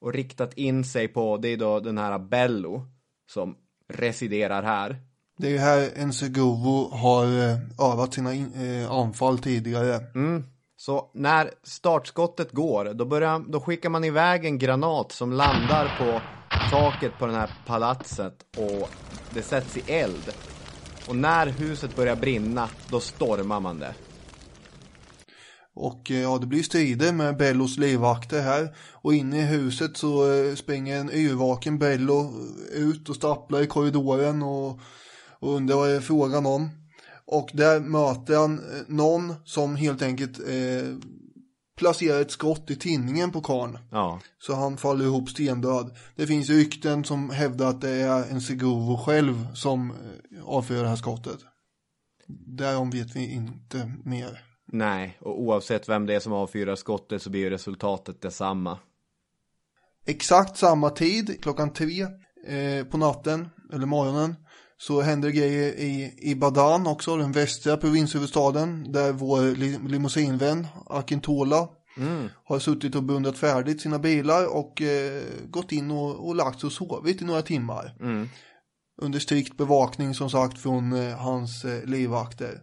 och riktat in sig på, det är då den här Bello som residerar här. Det är ju här Nsegovo har eh, övat sina in, eh, anfall tidigare. Mm. Så när startskottet går, då, börjar, då skickar man iväg en granat som landar på taket på det här palatset och det sätts i eld. Och när huset börjar brinna, då stormar man det. Och eh, ja, det blir strider med Bellos livvakter här. Och inne i huset så eh, springer en yrvaken Bello ut och stapplar i korridoren och, och undrar vad det är frågan om. Och där möter han eh, någon som helt enkelt eh, placerar ett skott i tinningen på karn. Ja. Så han faller ihop stendöd. Det finns rykten som hävdar att det är en Segovo själv som eh, avfyrar det här skottet. Därom vet vi inte mer. Nej, och oavsett vem det är som avfyrar skottet så blir ju resultatet detsamma. Exakt samma tid, klockan tre eh, på natten, eller morgonen, så händer grejer i, i Badan också, den västra provinshuvudstaden, där vår li, limousinvän Akintola Mm. har suttit och beundrat färdigt sina bilar och eh, gått in och, och lagt sig och sovit i några timmar. Mm. Under strikt bevakning som sagt från eh, hans eh, livvakter.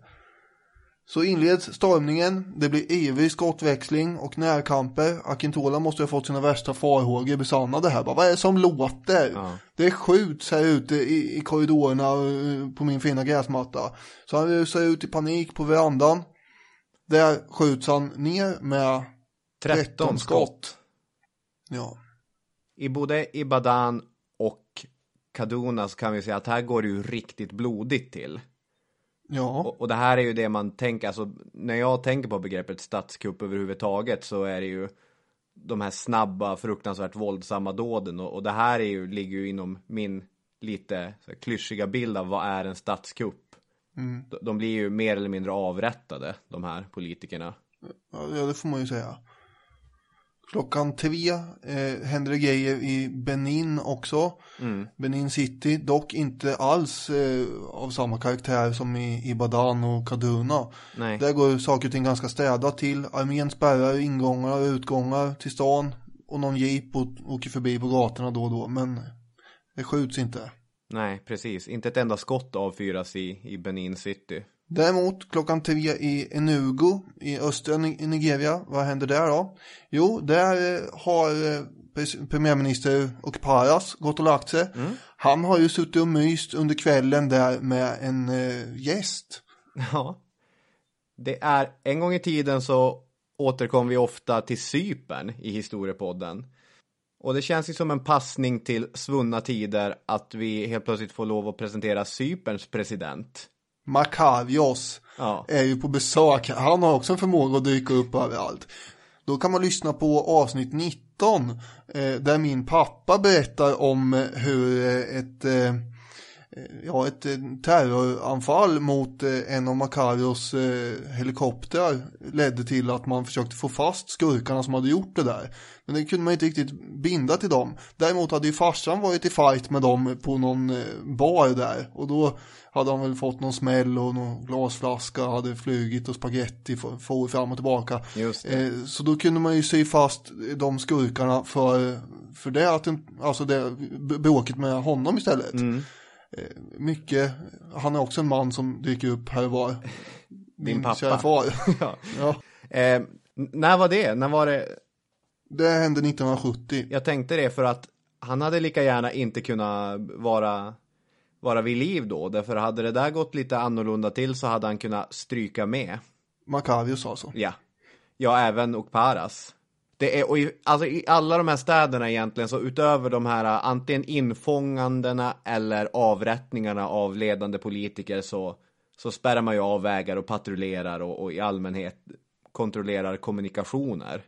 Så inleds stormningen, det blir ivrig skottväxling och närkamper. Akintola måste ha fått sina värsta farhågor besannade här. Bara, vad är det som låter? Ja. Det skjuts här ute i, i korridorerna eh, på min fina gräsmatta. Så han rusar ut i panik på verandan. Där skjuts han ner med 13 skott. Ja. I både Ibadan och Kaduna så kan vi säga att här går det ju riktigt blodigt till. Ja. Och, och det här är ju det man tänker, alltså när jag tänker på begreppet statskupp överhuvudtaget så är det ju de här snabba, fruktansvärt våldsamma dåden och, och det här är ju, ligger ju inom min lite så här, klyschiga bild av vad är en statskupp. Mm. De, de blir ju mer eller mindre avrättade, de här politikerna. Ja, det får man ju säga. Klockan tre eh, händer det grejer i Benin också. Mm. Benin City, dock inte alls eh, av samma karaktär som i Ibadan och Kaduna. Nej. Där går saker och ting ganska städat till. Armén spärrar ingångar och utgångar till stan. Och någon jeep och, åker förbi på gatorna då och då. Men det skjuts inte. Nej, precis. Inte ett enda skott avfyras i, i Benin City. Däremot klockan tre i Enugu i östra Ni- Nigeria, vad händer där då? Jo, där eh, har eh, premiärminister och Paras gått och lagt sig. Han har ju suttit och myst under kvällen där med en eh, gäst. Ja. Det är, en gång i tiden så återkom vi ofta till Cypern i historiepodden. Och det känns ju som en passning till svunna tider att vi helt plötsligt får lov att presentera Cyperns president. Makarios Ja. är ju på besök. Han har också en förmåga att dyka upp överallt. Då kan man lyssna på avsnitt 19 eh, där min pappa berättar om eh, hur eh, ett, eh, ja, ett eh, terroranfall mot eh, en av Makarios eh, helikoptrar ledde till att man försökte få fast skurkarna som hade gjort det där. Men det kunde man inte riktigt binda till dem. Däremot hade ju farsan varit i fight med dem på någon eh, bar där och då hade han väl fått någon smäll och någon glasflaska hade flugit och spaghetti for fram och tillbaka. Eh, så då kunde man ju sy fast de skurkarna för, för det, att, alltså det bråket med honom istället. Mm. Eh, mycket, han är också en man som dyker upp här och var. Din pappa. far. ja. ja. Eh, när var det? När var det? Det hände 1970. Jag tänkte det för att han hade lika gärna inte kunnat vara vara vid liv då. Därför hade det där gått lite annorlunda till så hade han kunnat stryka med. Macarius alltså? Ja. Ja, även Okparas. Det är, och i, alltså i alla de här städerna egentligen så utöver de här antingen infångandena eller avrättningarna av ledande politiker så, så spärrar man ju av vägar och patrullerar och, och i allmänhet kontrollerar kommunikationer.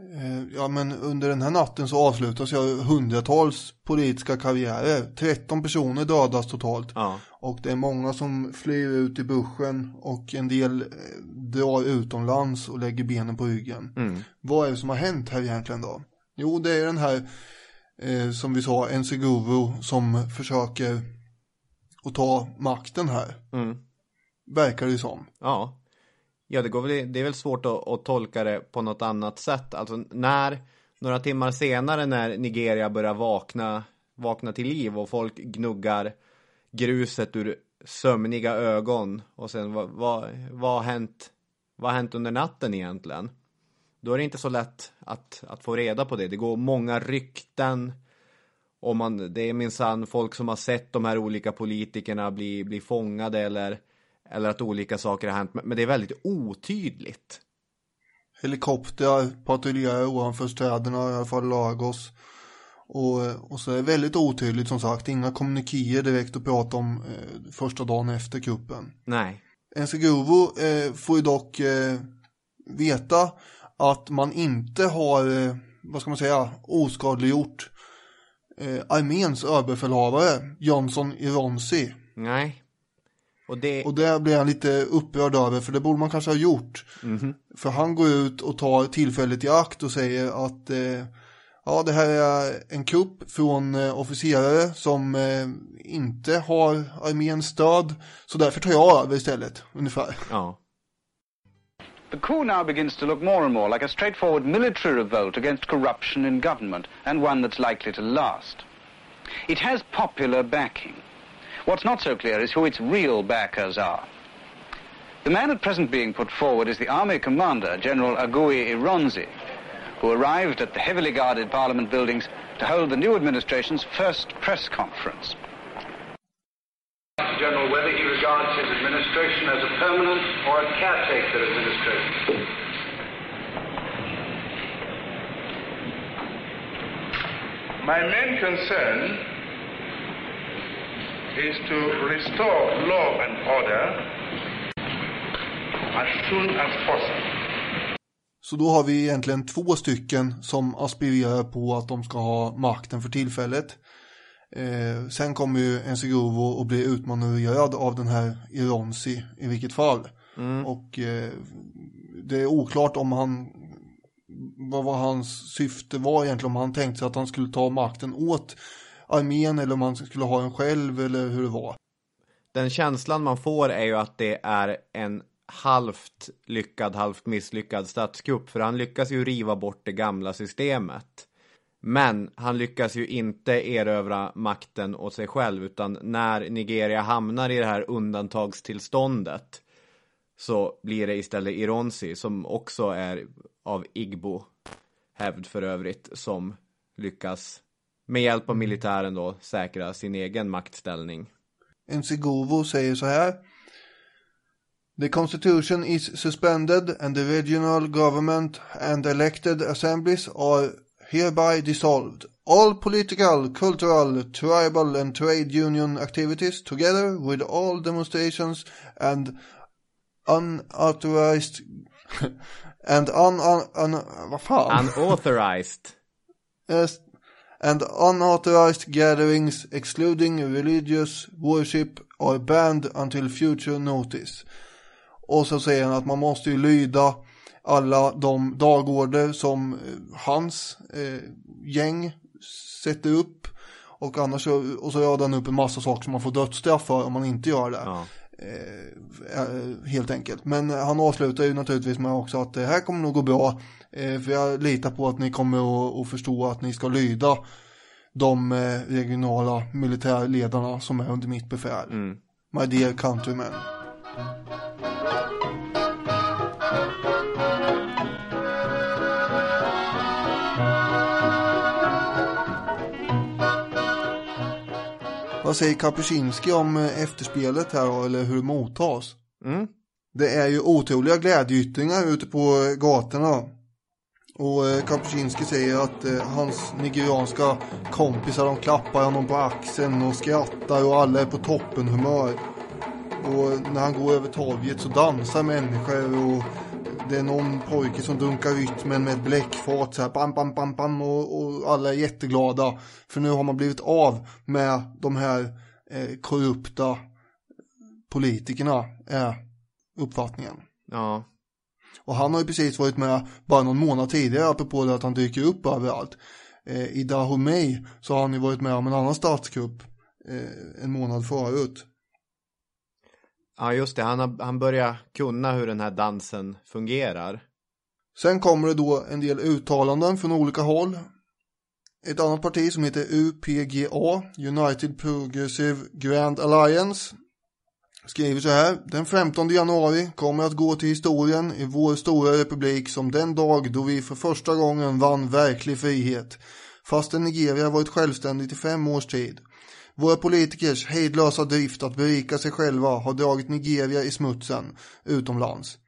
Eh, ja men under den här natten så avslutas ju hundratals politiska karriärer. 13 personer dödas totalt. Ja. Och det är många som flyr ut i buschen och en del eh, drar utomlands och lägger benen på ryggen. Mm. Vad är det som har hänt här egentligen då? Jo det är den här eh, som vi sa, en Seguro som försöker att ta makten här. Mm. Verkar det som. Ja. Ja, det, går väl, det är väl svårt att, att, tolka det på något annat sätt. Alltså när, några timmar senare när Nigeria börjar vakna, vakna till liv och folk gnuggar gruset ur sömniga ögon och sen vad, vad, vad har hänt, vad har hänt under natten egentligen? Då är det inte så lätt att, att få reda på det. Det går många rykten. Och man, det är minsann folk som har sett de här olika politikerna bli, bli fångade eller eller att olika saker har hänt, men det är väldigt otydligt. Helikoptrar patrullerar ovanför städerna, i alla fall Lagos. Och, och så är det väldigt otydligt som sagt, inga kommunikéer direkt att prata om eh, första dagen efter kuppen. Nej. Ensegovo eh, får ju dock eh, veta att man inte har, eh, vad ska man säga, oskadliggjort eh, arméns överbefälhavare Johnson Ironsi. Nej. Och det... och det blir han lite upprörd över, för det borde man kanske ha gjort. Mm -hmm. För han går ut och tar tillfället i akt och säger att eh, ja, det här är en kupp från eh, officerare som eh, inte har arméns stöd, så därför tar jag över istället, ungefär. Ja. The coup now begins to look more and more like a straightforward military revolt against corruption in government, and one that's likely to last. It has popular backing. What's not so clear is who its real backers are. The man at present being put forward is the army commander, General Agui Ironzi, who arrived at the heavily guarded parliament buildings to hold the new administration's first press conference. General whether he regards his administration as a permanent or a caretaker administration. My main concern is to restore law and order as soon as possible. Så då har vi egentligen två stycken som aspirerar på att de ska ha makten för tillfället. Eh, sen kommer ju Ensegovo att bli utmanövrerad av den här Ironsi i vilket fall. Mm. Och eh, det är oklart om han vad var hans syfte var egentligen om han tänkte sig att han skulle ta makten åt armén eller om han skulle ha en själv eller hur det var. Den känslan man får är ju att det är en halvt lyckad, halvt misslyckad statskupp. För han lyckas ju riva bort det gamla systemet. Men han lyckas ju inte erövra makten åt sig själv utan när Nigeria hamnar i det här undantagstillståndet så blir det istället Ironsi som också är av Igbo hävd för övrigt som lyckas med hjälp av militären då säkra sin egen maktställning. Nsigovo säger så här. The constitution is suspended and the regional government and elected assemblies are hereby dissolved. All political, cultural, tribal and trade union activities together with all demonstrations and unauthorized and un, un, un vad fan? Unauthorized. And unauthorized gatherings excluding religious worship are banned until future notice. Och så säger han att man måste ju lyda alla de dagorder som eh, hans eh, gäng sätter upp. Och annars så, och så radar han upp en massa saker som man får dödsstraff för om man inte gör det. Ja. Eh, eh, helt enkelt. Men han avslutar ju naturligtvis med också att det här kommer nog gå bra. Eh, för jag litar på att ni kommer att, att förstå att ni ska lyda de eh, regionala militärledarna som är under mitt befäl. Mm. My dear countrymen. Vad säger Kapuscinski om eh, efterspelet här eller hur det mottas? Mm. Det är ju otroliga glädjeyttringar ute på eh, gatorna. Och eh, Kapuscinski säger att hans nigerianska kompisar de klappar honom på axeln och skrattar och alla är på toppenhumör. Och när han går över torget så dansar människor och det är någon pojke som dunkar rytmen med ett bläckfat så här bam, bam, bam, bam och, och alla är jätteglada. För nu har man blivit av med de här eh, korrupta politikerna är uppfattningen. Ja. Och han har ju precis varit med bara någon månad tidigare apropå det att han dyker upp överallt. Eh, I Dahomey så har han ju varit med om en annan statskupp eh, en månad förut. Ja, just det. Han, har, han börjar kunna hur den här dansen fungerar. Sen kommer det då en del uttalanden från olika håll. Ett annat parti som heter UPGA, United Progressive Grand Alliance, skriver så här. Den 15 januari kommer att gå till historien i vår stora republik som den dag då vi för första gången vann verklig frihet. Fastän Nigeria varit självständigt i fem års tid. Våra politikers hejdlösa drift att berika sig själva har dragit Nigeria i smutsen utomlands.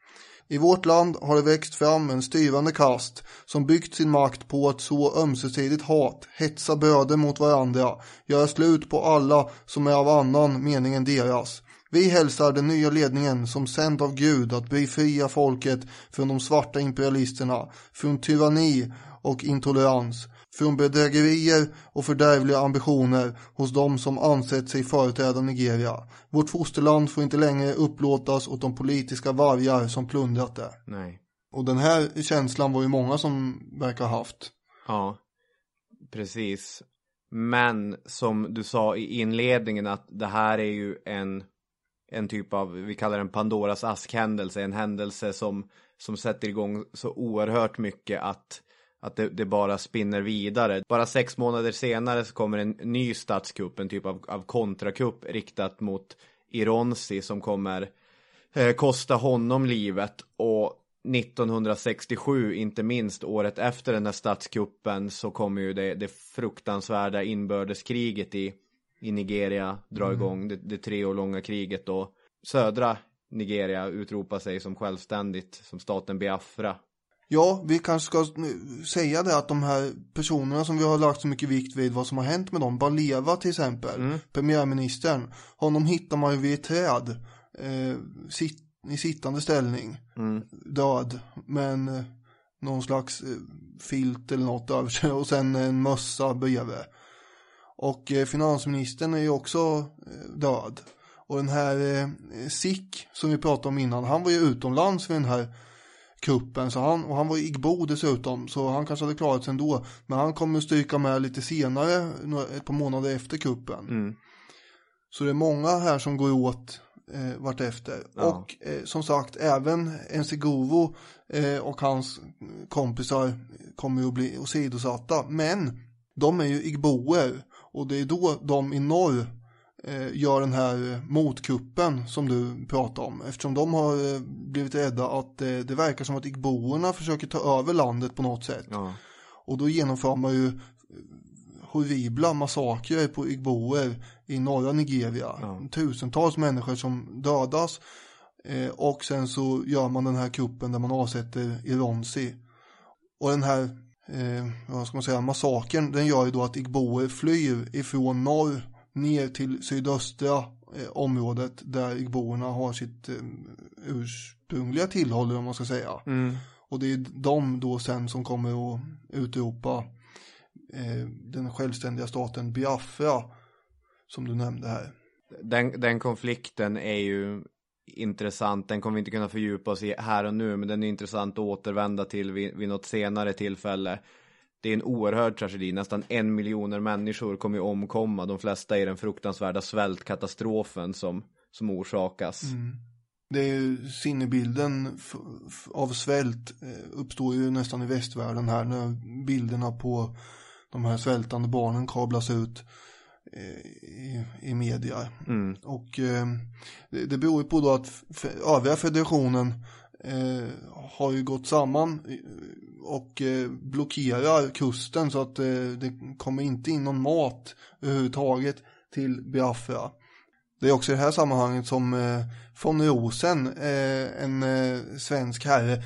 I vårt land har det växt fram en styrande kast som byggt sin makt på att så ömsesidigt hat, hetsa bröder mot varandra, göra slut på alla som är av annan mening än deras. Vi hälsar den nya ledningen som sänd av Gud att befria folket från de svarta imperialisterna, från tyranni och intolerans, från bedrägerier och fördärvliga ambitioner hos de som ansett sig företräda Nigeria. Vårt fosterland får inte längre upplåtas åt de politiska vargar som plundrat det. Nej. Och den här känslan var ju många som verkar ha haft. Ja, precis. Men som du sa i inledningen att det här är ju en, en typ av, vi kallar den Pandoras askhändelse, en händelse som, som sätter igång så oerhört mycket att, att det, det bara spinner vidare. Bara sex månader senare så kommer en ny statskupp, en typ av, av kontrakupp riktat mot Ironsi som kommer eh, kosta honom livet och 1967, inte minst året efter den här statskuppen så kommer ju det, det fruktansvärda inbördeskriget i, i Nigeria dra Mm. igång, det, det tre år långa kriget och södra Nigeria utropar sig som självständigt, som staten Biafra. Ja, vi kanske ska säga det att de här personerna som vi har lagt så mycket vikt vid vad som har hänt med dem, Baleva till exempel, premiärministern, honom hittar man ju vid ett träd, eh, sitt, i sittande ställning, död, men eh, någon slags eh, filt eller något över sig och sen en mössa bredvid. Och eh, finansministern är ju också eh, död. Och den här eh, Sick som vi pratade om innan, han var ju utomlands vid den här kuppen. Så han, och han var i Igbo dessutom, så han kanske hade klarat sig ändå. Men han kommer stryka med lite senare, några- ett par månader efter kuppen. Mm. Så det är många här som går åt eh, vartefter. Ja. Och eh, som sagt, även Nsegovo eh, och hans kompisar kommer ju att bli åsidosatta. Men de är ju igboer och det är då de i norr gör den här eh, motkuppen som du pratar om. Eftersom de har eh, blivit rädda att eh, det verkar som att igboerna försöker ta över landet på något sätt. Ja. Och då genomför man ju eh, horribla massakrer på igboer i norra Nigeria. Tusentals människor som dödas. Eh, och sen så gör man den här kuppen där man avsätter Ironsi. Och den här, eh, vad ska man säga, massakern, den gör ju då att igboer flyr ifrån norr ner till sydöstra eh, området där igboerna har sitt eh, ursprungliga tillhåll, om man ska säga. Mm. Och det är de då sen som kommer att utropa eh, den självständiga staten Biafra som du nämnde här. Den, den konflikten är ju intressant. Den kommer vi inte kunna fördjupa oss i här och nu, men den är intressant att återvända till vid, vid något senare tillfälle. Det är en oerhörd tragedi. Nästan en miljoner människor kommer omkomma. De flesta i den fruktansvärda svältkatastrofen som, som orsakas. Mm. Det är ju sinnebilden av svält eh, uppstår ju nästan i västvärlden här när bilderna på de här svältande barnen kablas ut i, i media. Mm. Och eh, det, det beror ju på då att övriga federationen eh, har ju gått samman och eh, blockerar kusten så att eh, det kommer inte in någon mat överhuvudtaget till Biafra. Det är också i det här sammanhanget som eh, von Rosen, en svensk herre,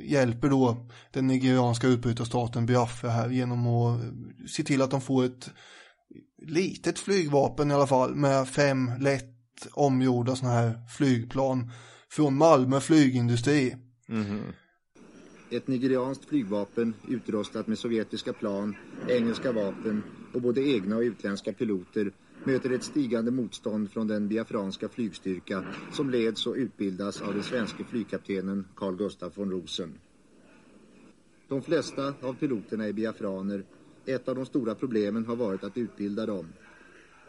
hjälper då den nigerianska utbrytarstaten Biafra här genom att se till att de får ett litet flygvapen i alla fall med fem lätt omgjorda sådana här flygplan från Malmö flygindustri. Mm. Ett nigerianskt flygvapen utrustat med sovjetiska plan, engelska vapen och både egna och utländska piloter möter ett stigande motstånd från den biafranska flygstyrka som leds och utbildas av den svenska flygkaptenen Carl Gustaf von Rosen. De flesta av piloterna är biafraner ett av de stora problemen har varit att utbilda dem.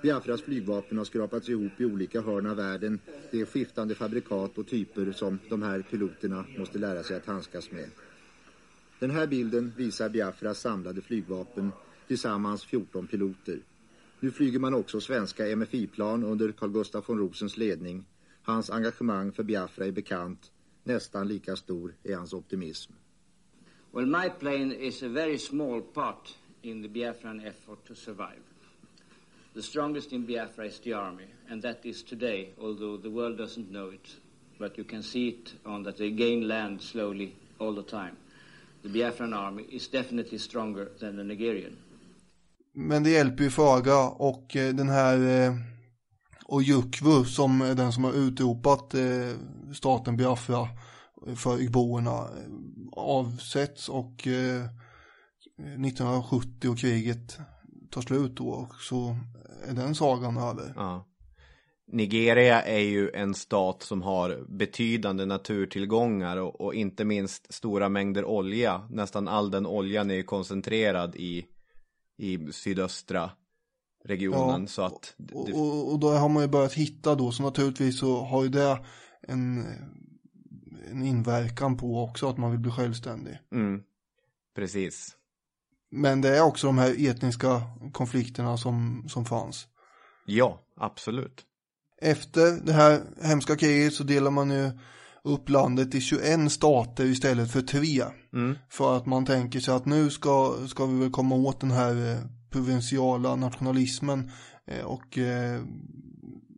Biafras flygvapen har skrapats ihop i olika hörn av världen. Det är skiftande fabrikat och typer som de här piloterna måste lära sig att handskas med. Den här bilden visar Biafras samlade flygvapen, tillsammans 14 piloter. Nu flyger man också svenska MFI-plan under Carl Gustaf von Rosens ledning. Hans engagemang för Biafra är bekant. Nästan lika stor är hans optimism. Well, my plane is a very small part in the Biafran effort to survive. The strongest in Biafra is the army, and that is today, although the world doesn't know it. But you can see it on that they gain land slowly all the time. The Biafran army is definitely stronger than the Nigerian. Men det hjälper ju föga och eh, den här eh, Ojukwu som är den som har utropat eh, staten Biafra för igboerna eh, avsätts och eh, 1970 och kriget tar slut då och så är den sagan över. Ja. Nigeria är ju en stat som har betydande naturtillgångar och, och, inte minst stora mängder olja. Nästan all den oljan är koncentrerad i, i sydöstra regionen. Ja, så att det... och, och, och, då har man ju börjat hitta då, så naturligtvis så har ju det en, en inverkan på också att man vill bli självständig. Mm, precis. Men det är också de här etniska konflikterna som, som fanns. Ja, absolut. Efter det här hemska kriget så delar man ju upp landet i 21 stater istället för tre. Mm. För att man tänker sig att nu ska, ska vi väl komma åt den här eh, provinciala nationalismen eh, och eh,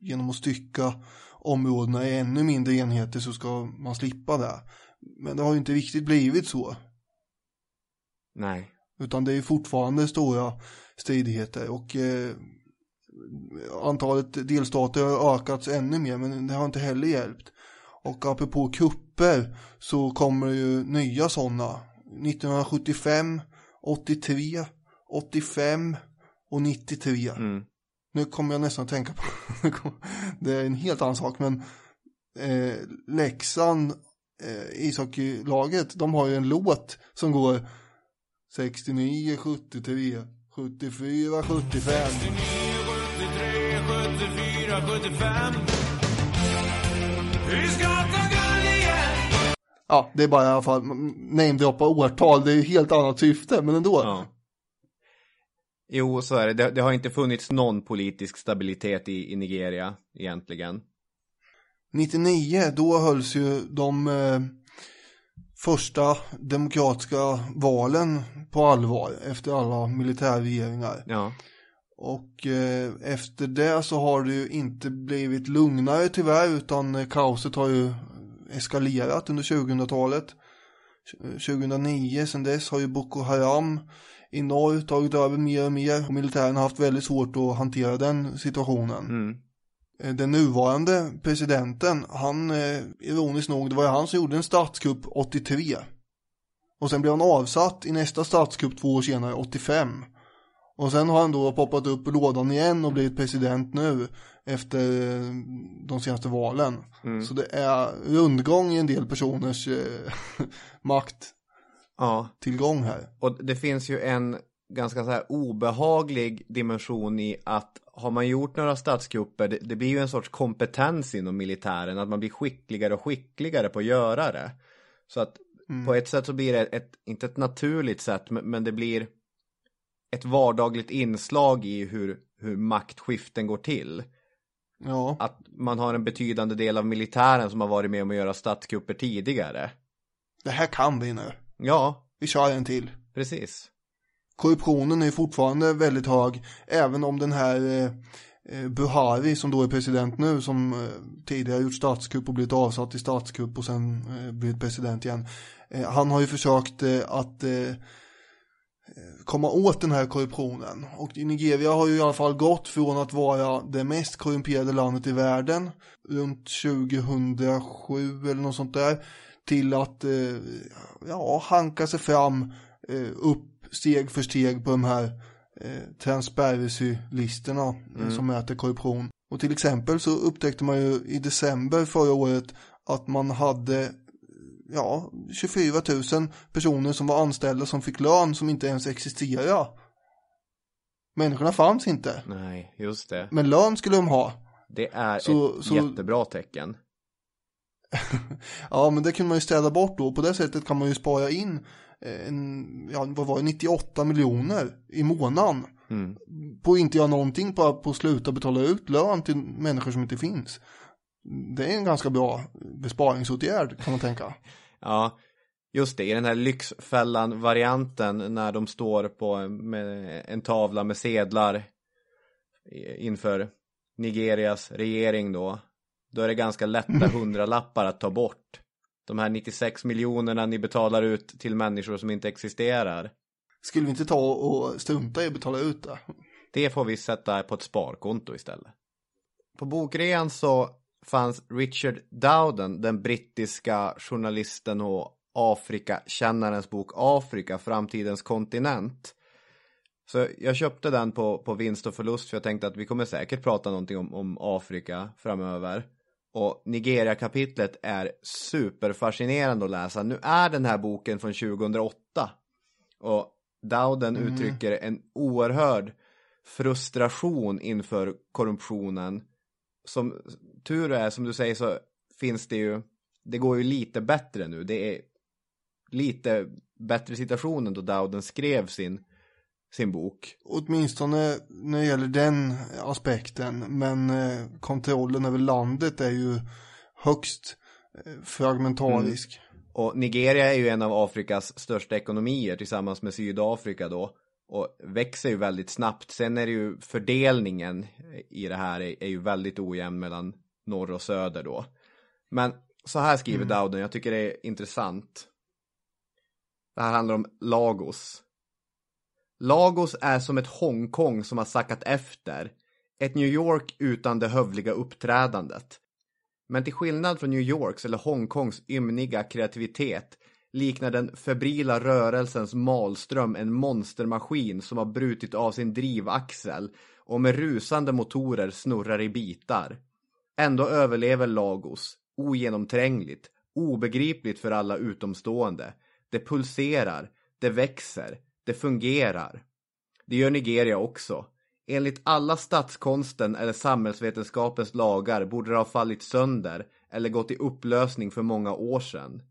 genom att stycka områdena i ännu mindre enheter så ska man slippa det. Men det har ju inte riktigt blivit så. Nej. Utan det är fortfarande stora stridigheter och eh, antalet delstater har ökats ännu mer men det har inte heller hjälpt. Och apropå kupper så kommer det ju nya sådana. 1975, 83, 85 och 93. Mm. Nu kommer jag nästan att tänka på, det är en helt annan sak men eh, Leksand eh, ishockeylaget, de har ju en låt som går 69, 73, 74, 75. 69, 73, 74, 75. Vi ska ta guld igen. Ja, det är bara i alla fall namedroppa årtal. Det är ju helt annat syfte, men ändå. Ja. Jo, så är det. det. det. har inte funnits någon politisk stabilitet i, i Nigeria egentligen. 99, då hölls ju de eh, första demokratiska valen på allvar efter alla militärregeringar. Ja. Och eh, efter det så har det ju inte blivit lugnare tyvärr utan kaoset har ju eskalerat under 2000-talet. 2009 sen dess har ju Boko Haram i norr tagit över mer och mer och militären har haft väldigt svårt att hantera den situationen. Mm. Eh, den nuvarande presidenten, han, eh, ironiskt nog, det var ju han som gjorde en statskupp 83. Och sen blev han avsatt i nästa statskupp två år senare, 85. Och sen har han då poppat upp lådan igen och blivit president nu efter eh, de senaste valen. Mm. Så det är rundgång i en del personers eh, makt Ja. tillgång här. Och det finns ju en ganska så här obehaglig dimension i att har man gjort några statskupper, det, det blir ju en sorts kompetens inom militären, att man blir skickligare och skickligare på att göra det. Så att Mm. på ett sätt så blir det ett, inte ett naturligt sätt, men, men det blir ett vardagligt inslag i hur, hur maktskiften går till. Ja. Att man har en betydande del av militären som har varit med om att göra statskupper tidigare. Det här kan vi nu. Ja, Vi kör en till. precis. Korruptionen är fortfarande väldigt hög, även om den här eh, eh, Buhari som då är president nu, som eh, tidigare gjort statskupp och blivit avsatt i statskupp och sen eh, blivit president igen. Han har ju försökt att komma åt den här korruptionen. Och Nigeria har ju i alla fall gått från att vara det mest korrumperade landet i världen runt 2007 eller något sånt där till att eh, ja, hanka sig fram eh, upp steg för steg på de här eh, Transparency-listorna eh, Mm. som mäter korruption. Och till exempel så upptäckte man ju i december förra året att man hade ja, 24 000 personer som var anställda som fick lön som inte ens existerade. Människorna fanns inte, Nej, just det. men lön skulle de ha. Det är Så- ett så- jättebra tecken. Ja, men det kunde man ju städa bort då. På det sättet kan man ju spara in eh, en, ja, vad var det, 98 miljoner i månaden. Mm. På inte göra någonting, på, på att sluta betala ut lön till människor som inte finns. Det är en ganska bra besparingsåtgärd kan man tänka. Ja, just det. I den här Lyxfällan-varianten när de står på med en tavla med sedlar inför Nigerias regering då. Då är det ganska lätta hundralappar att ta bort. De här 96 miljonerna ni betalar ut till människor som inte existerar. Skulle vi inte ta och strunta i att betala ut det? Det får vi sätta på ett sparkonto istället. På bokrean så fanns Richard Dowden, den brittiska journalisten och Afrikakännarens bok Afrika, framtidens kontinent. Så jag köpte den på, på vinst och förlust för jag tänkte att vi kommer säkert prata någonting om, om Afrika framöver. Och Nigeria-kapitlet är superfascinerande att läsa. Nu är den här boken från 2008. Och Dowden Mm. uttrycker en oerhörd frustration inför korruptionen. Som tur är, som du säger, så finns det ju, det går ju lite bättre nu. Det är lite bättre situation än då Dowden skrev sin, sin bok. Åtminstone när det gäller den aspekten. Men eh, kontrollen över landet är ju högst eh, fragmentarisk. Och Nigeria är ju en av Afrikas största ekonomier tillsammans med Sydafrika då. Och växer ju väldigt snabbt. Sen är det ju fördelningen i det här är, är ju väldigt ojämn mellan norr och söder då. Men så här skriver Mm. Dowden, jag tycker det är intressant. Det här handlar om Lagos. Lagos är som ett Hongkong som har sackat efter. Ett New York utan det hövliga uppträdandet. Men till skillnad från New Yorks eller Hongkongs ymniga kreativitet liknar den febrila rörelsens malström en monstermaskin som har brutit av sin drivaxel och med rusande motorer snurrar i bitar. Ändå överlever Lagos, ogenomträngligt, obegripligt för alla utomstående. Det pulserar, det växer, det fungerar. Det gör Nigeria också. Enligt alla statskonsten eller samhällsvetenskapens lagar borde det ha fallit sönder eller gått i upplösning för många år sedan.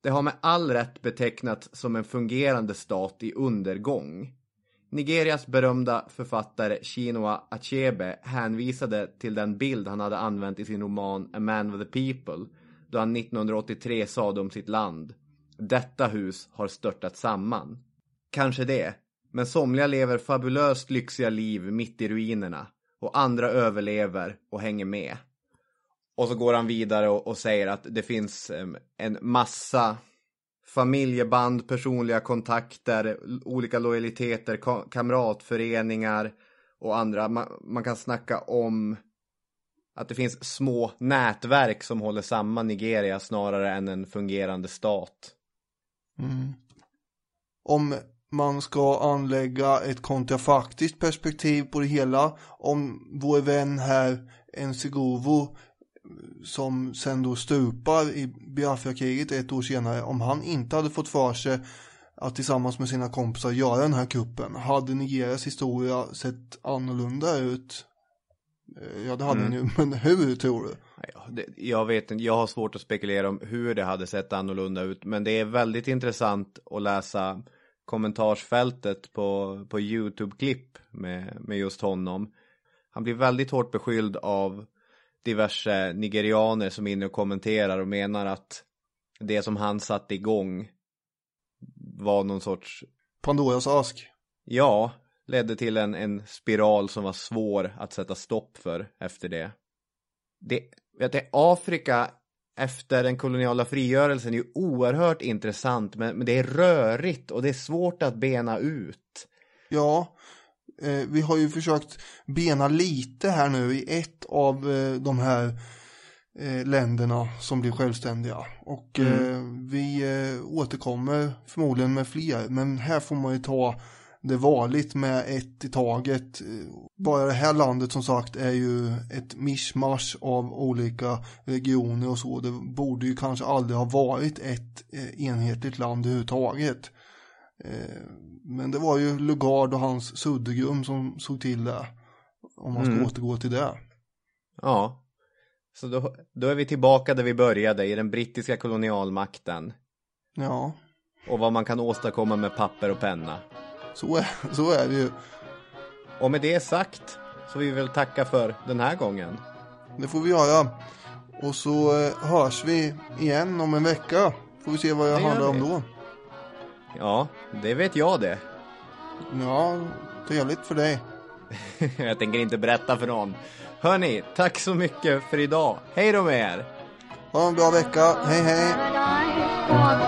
Det har med all rätt betecknats som en fungerande stat i undergång. Nigerias berömda författare Chinua Achebe hänvisade till den bild han hade använt i sin roman A Man with the People då han 1983 sade om sitt land Detta hus har störtat samman. Kanske det, men somliga lever fabulöst lyxiga liv mitt i ruinerna och andra överlever och hänger med. Och så går han vidare och, och säger att det finns en massa familjeband, personliga kontakter, olika lojaliteter, ka- kamratföreningar och andra. Man, man kan snacka om att det finns små nätverk som håller samman Nigeria snarare än en fungerande stat. Mm. Om man ska anlägga ett kontrafaktiskt perspektiv på det hela. Om vår vän här, Ensegovo, som sen då stupar i Biafra-kriget ett år senare, om han inte hade fått för sig att tillsammans med sina kompisar göra den här kuppen, hade Nigerias historia sett annorlunda ut? Eh, Ja, det hade Mm. den ju, men hur tror du? Jag vet inte, jag har svårt att spekulera om hur det hade sett annorlunda ut. Men det är väldigt intressant att läsa kommentarsfältet på, på YouTube-klipp med, med just honom. Han blir väldigt hårt beskylld av diverse nigerianer som är inne och kommenterar och menar att det som han satte igång var någon sorts Pandoras ask. Ja, ledde till en, en spiral som var svår att sätta stopp för efter det. det vet du, Afrika efter den koloniala frigörelsen är ju oerhört intressant men, men det är rörigt och det är svårt att bena ut. Ja, vi har ju försökt bena lite här nu i ett av eh, de här eh, länderna som blir självständiga. Och Mm. eh, vi eh, återkommer förmodligen med fler, men här får man ju ta det varligt med ett i taget. Eh, Bara det här landet som sagt är ju ett mischmasch av olika regioner och så. Det borde ju kanske aldrig ha varit ett eh, enhetligt land överhuvudtaget. Eh, Men det var ju Lugard och hans Suddegrum som såg till det. Om man ska Mm. återgå till det. Ja, så då, då är vi tillbaka där vi började i den brittiska kolonialmakten. Ja, Och vad man kan åstadkomma med papper och penna. så är, så är det ju. Och med det sagt så vill vi väl tacka för den här gången. Det får vi göra. Och så eh, hörs vi igen om en vecka. Får vi se vad jag Det handlar om då. Ja, det vet jag det. Ja, trevligt för dig. jag tänker inte berätta för någon. Hörni, tack så mycket för idag. Hej då med er! Ha en bra vecka. Hej hej!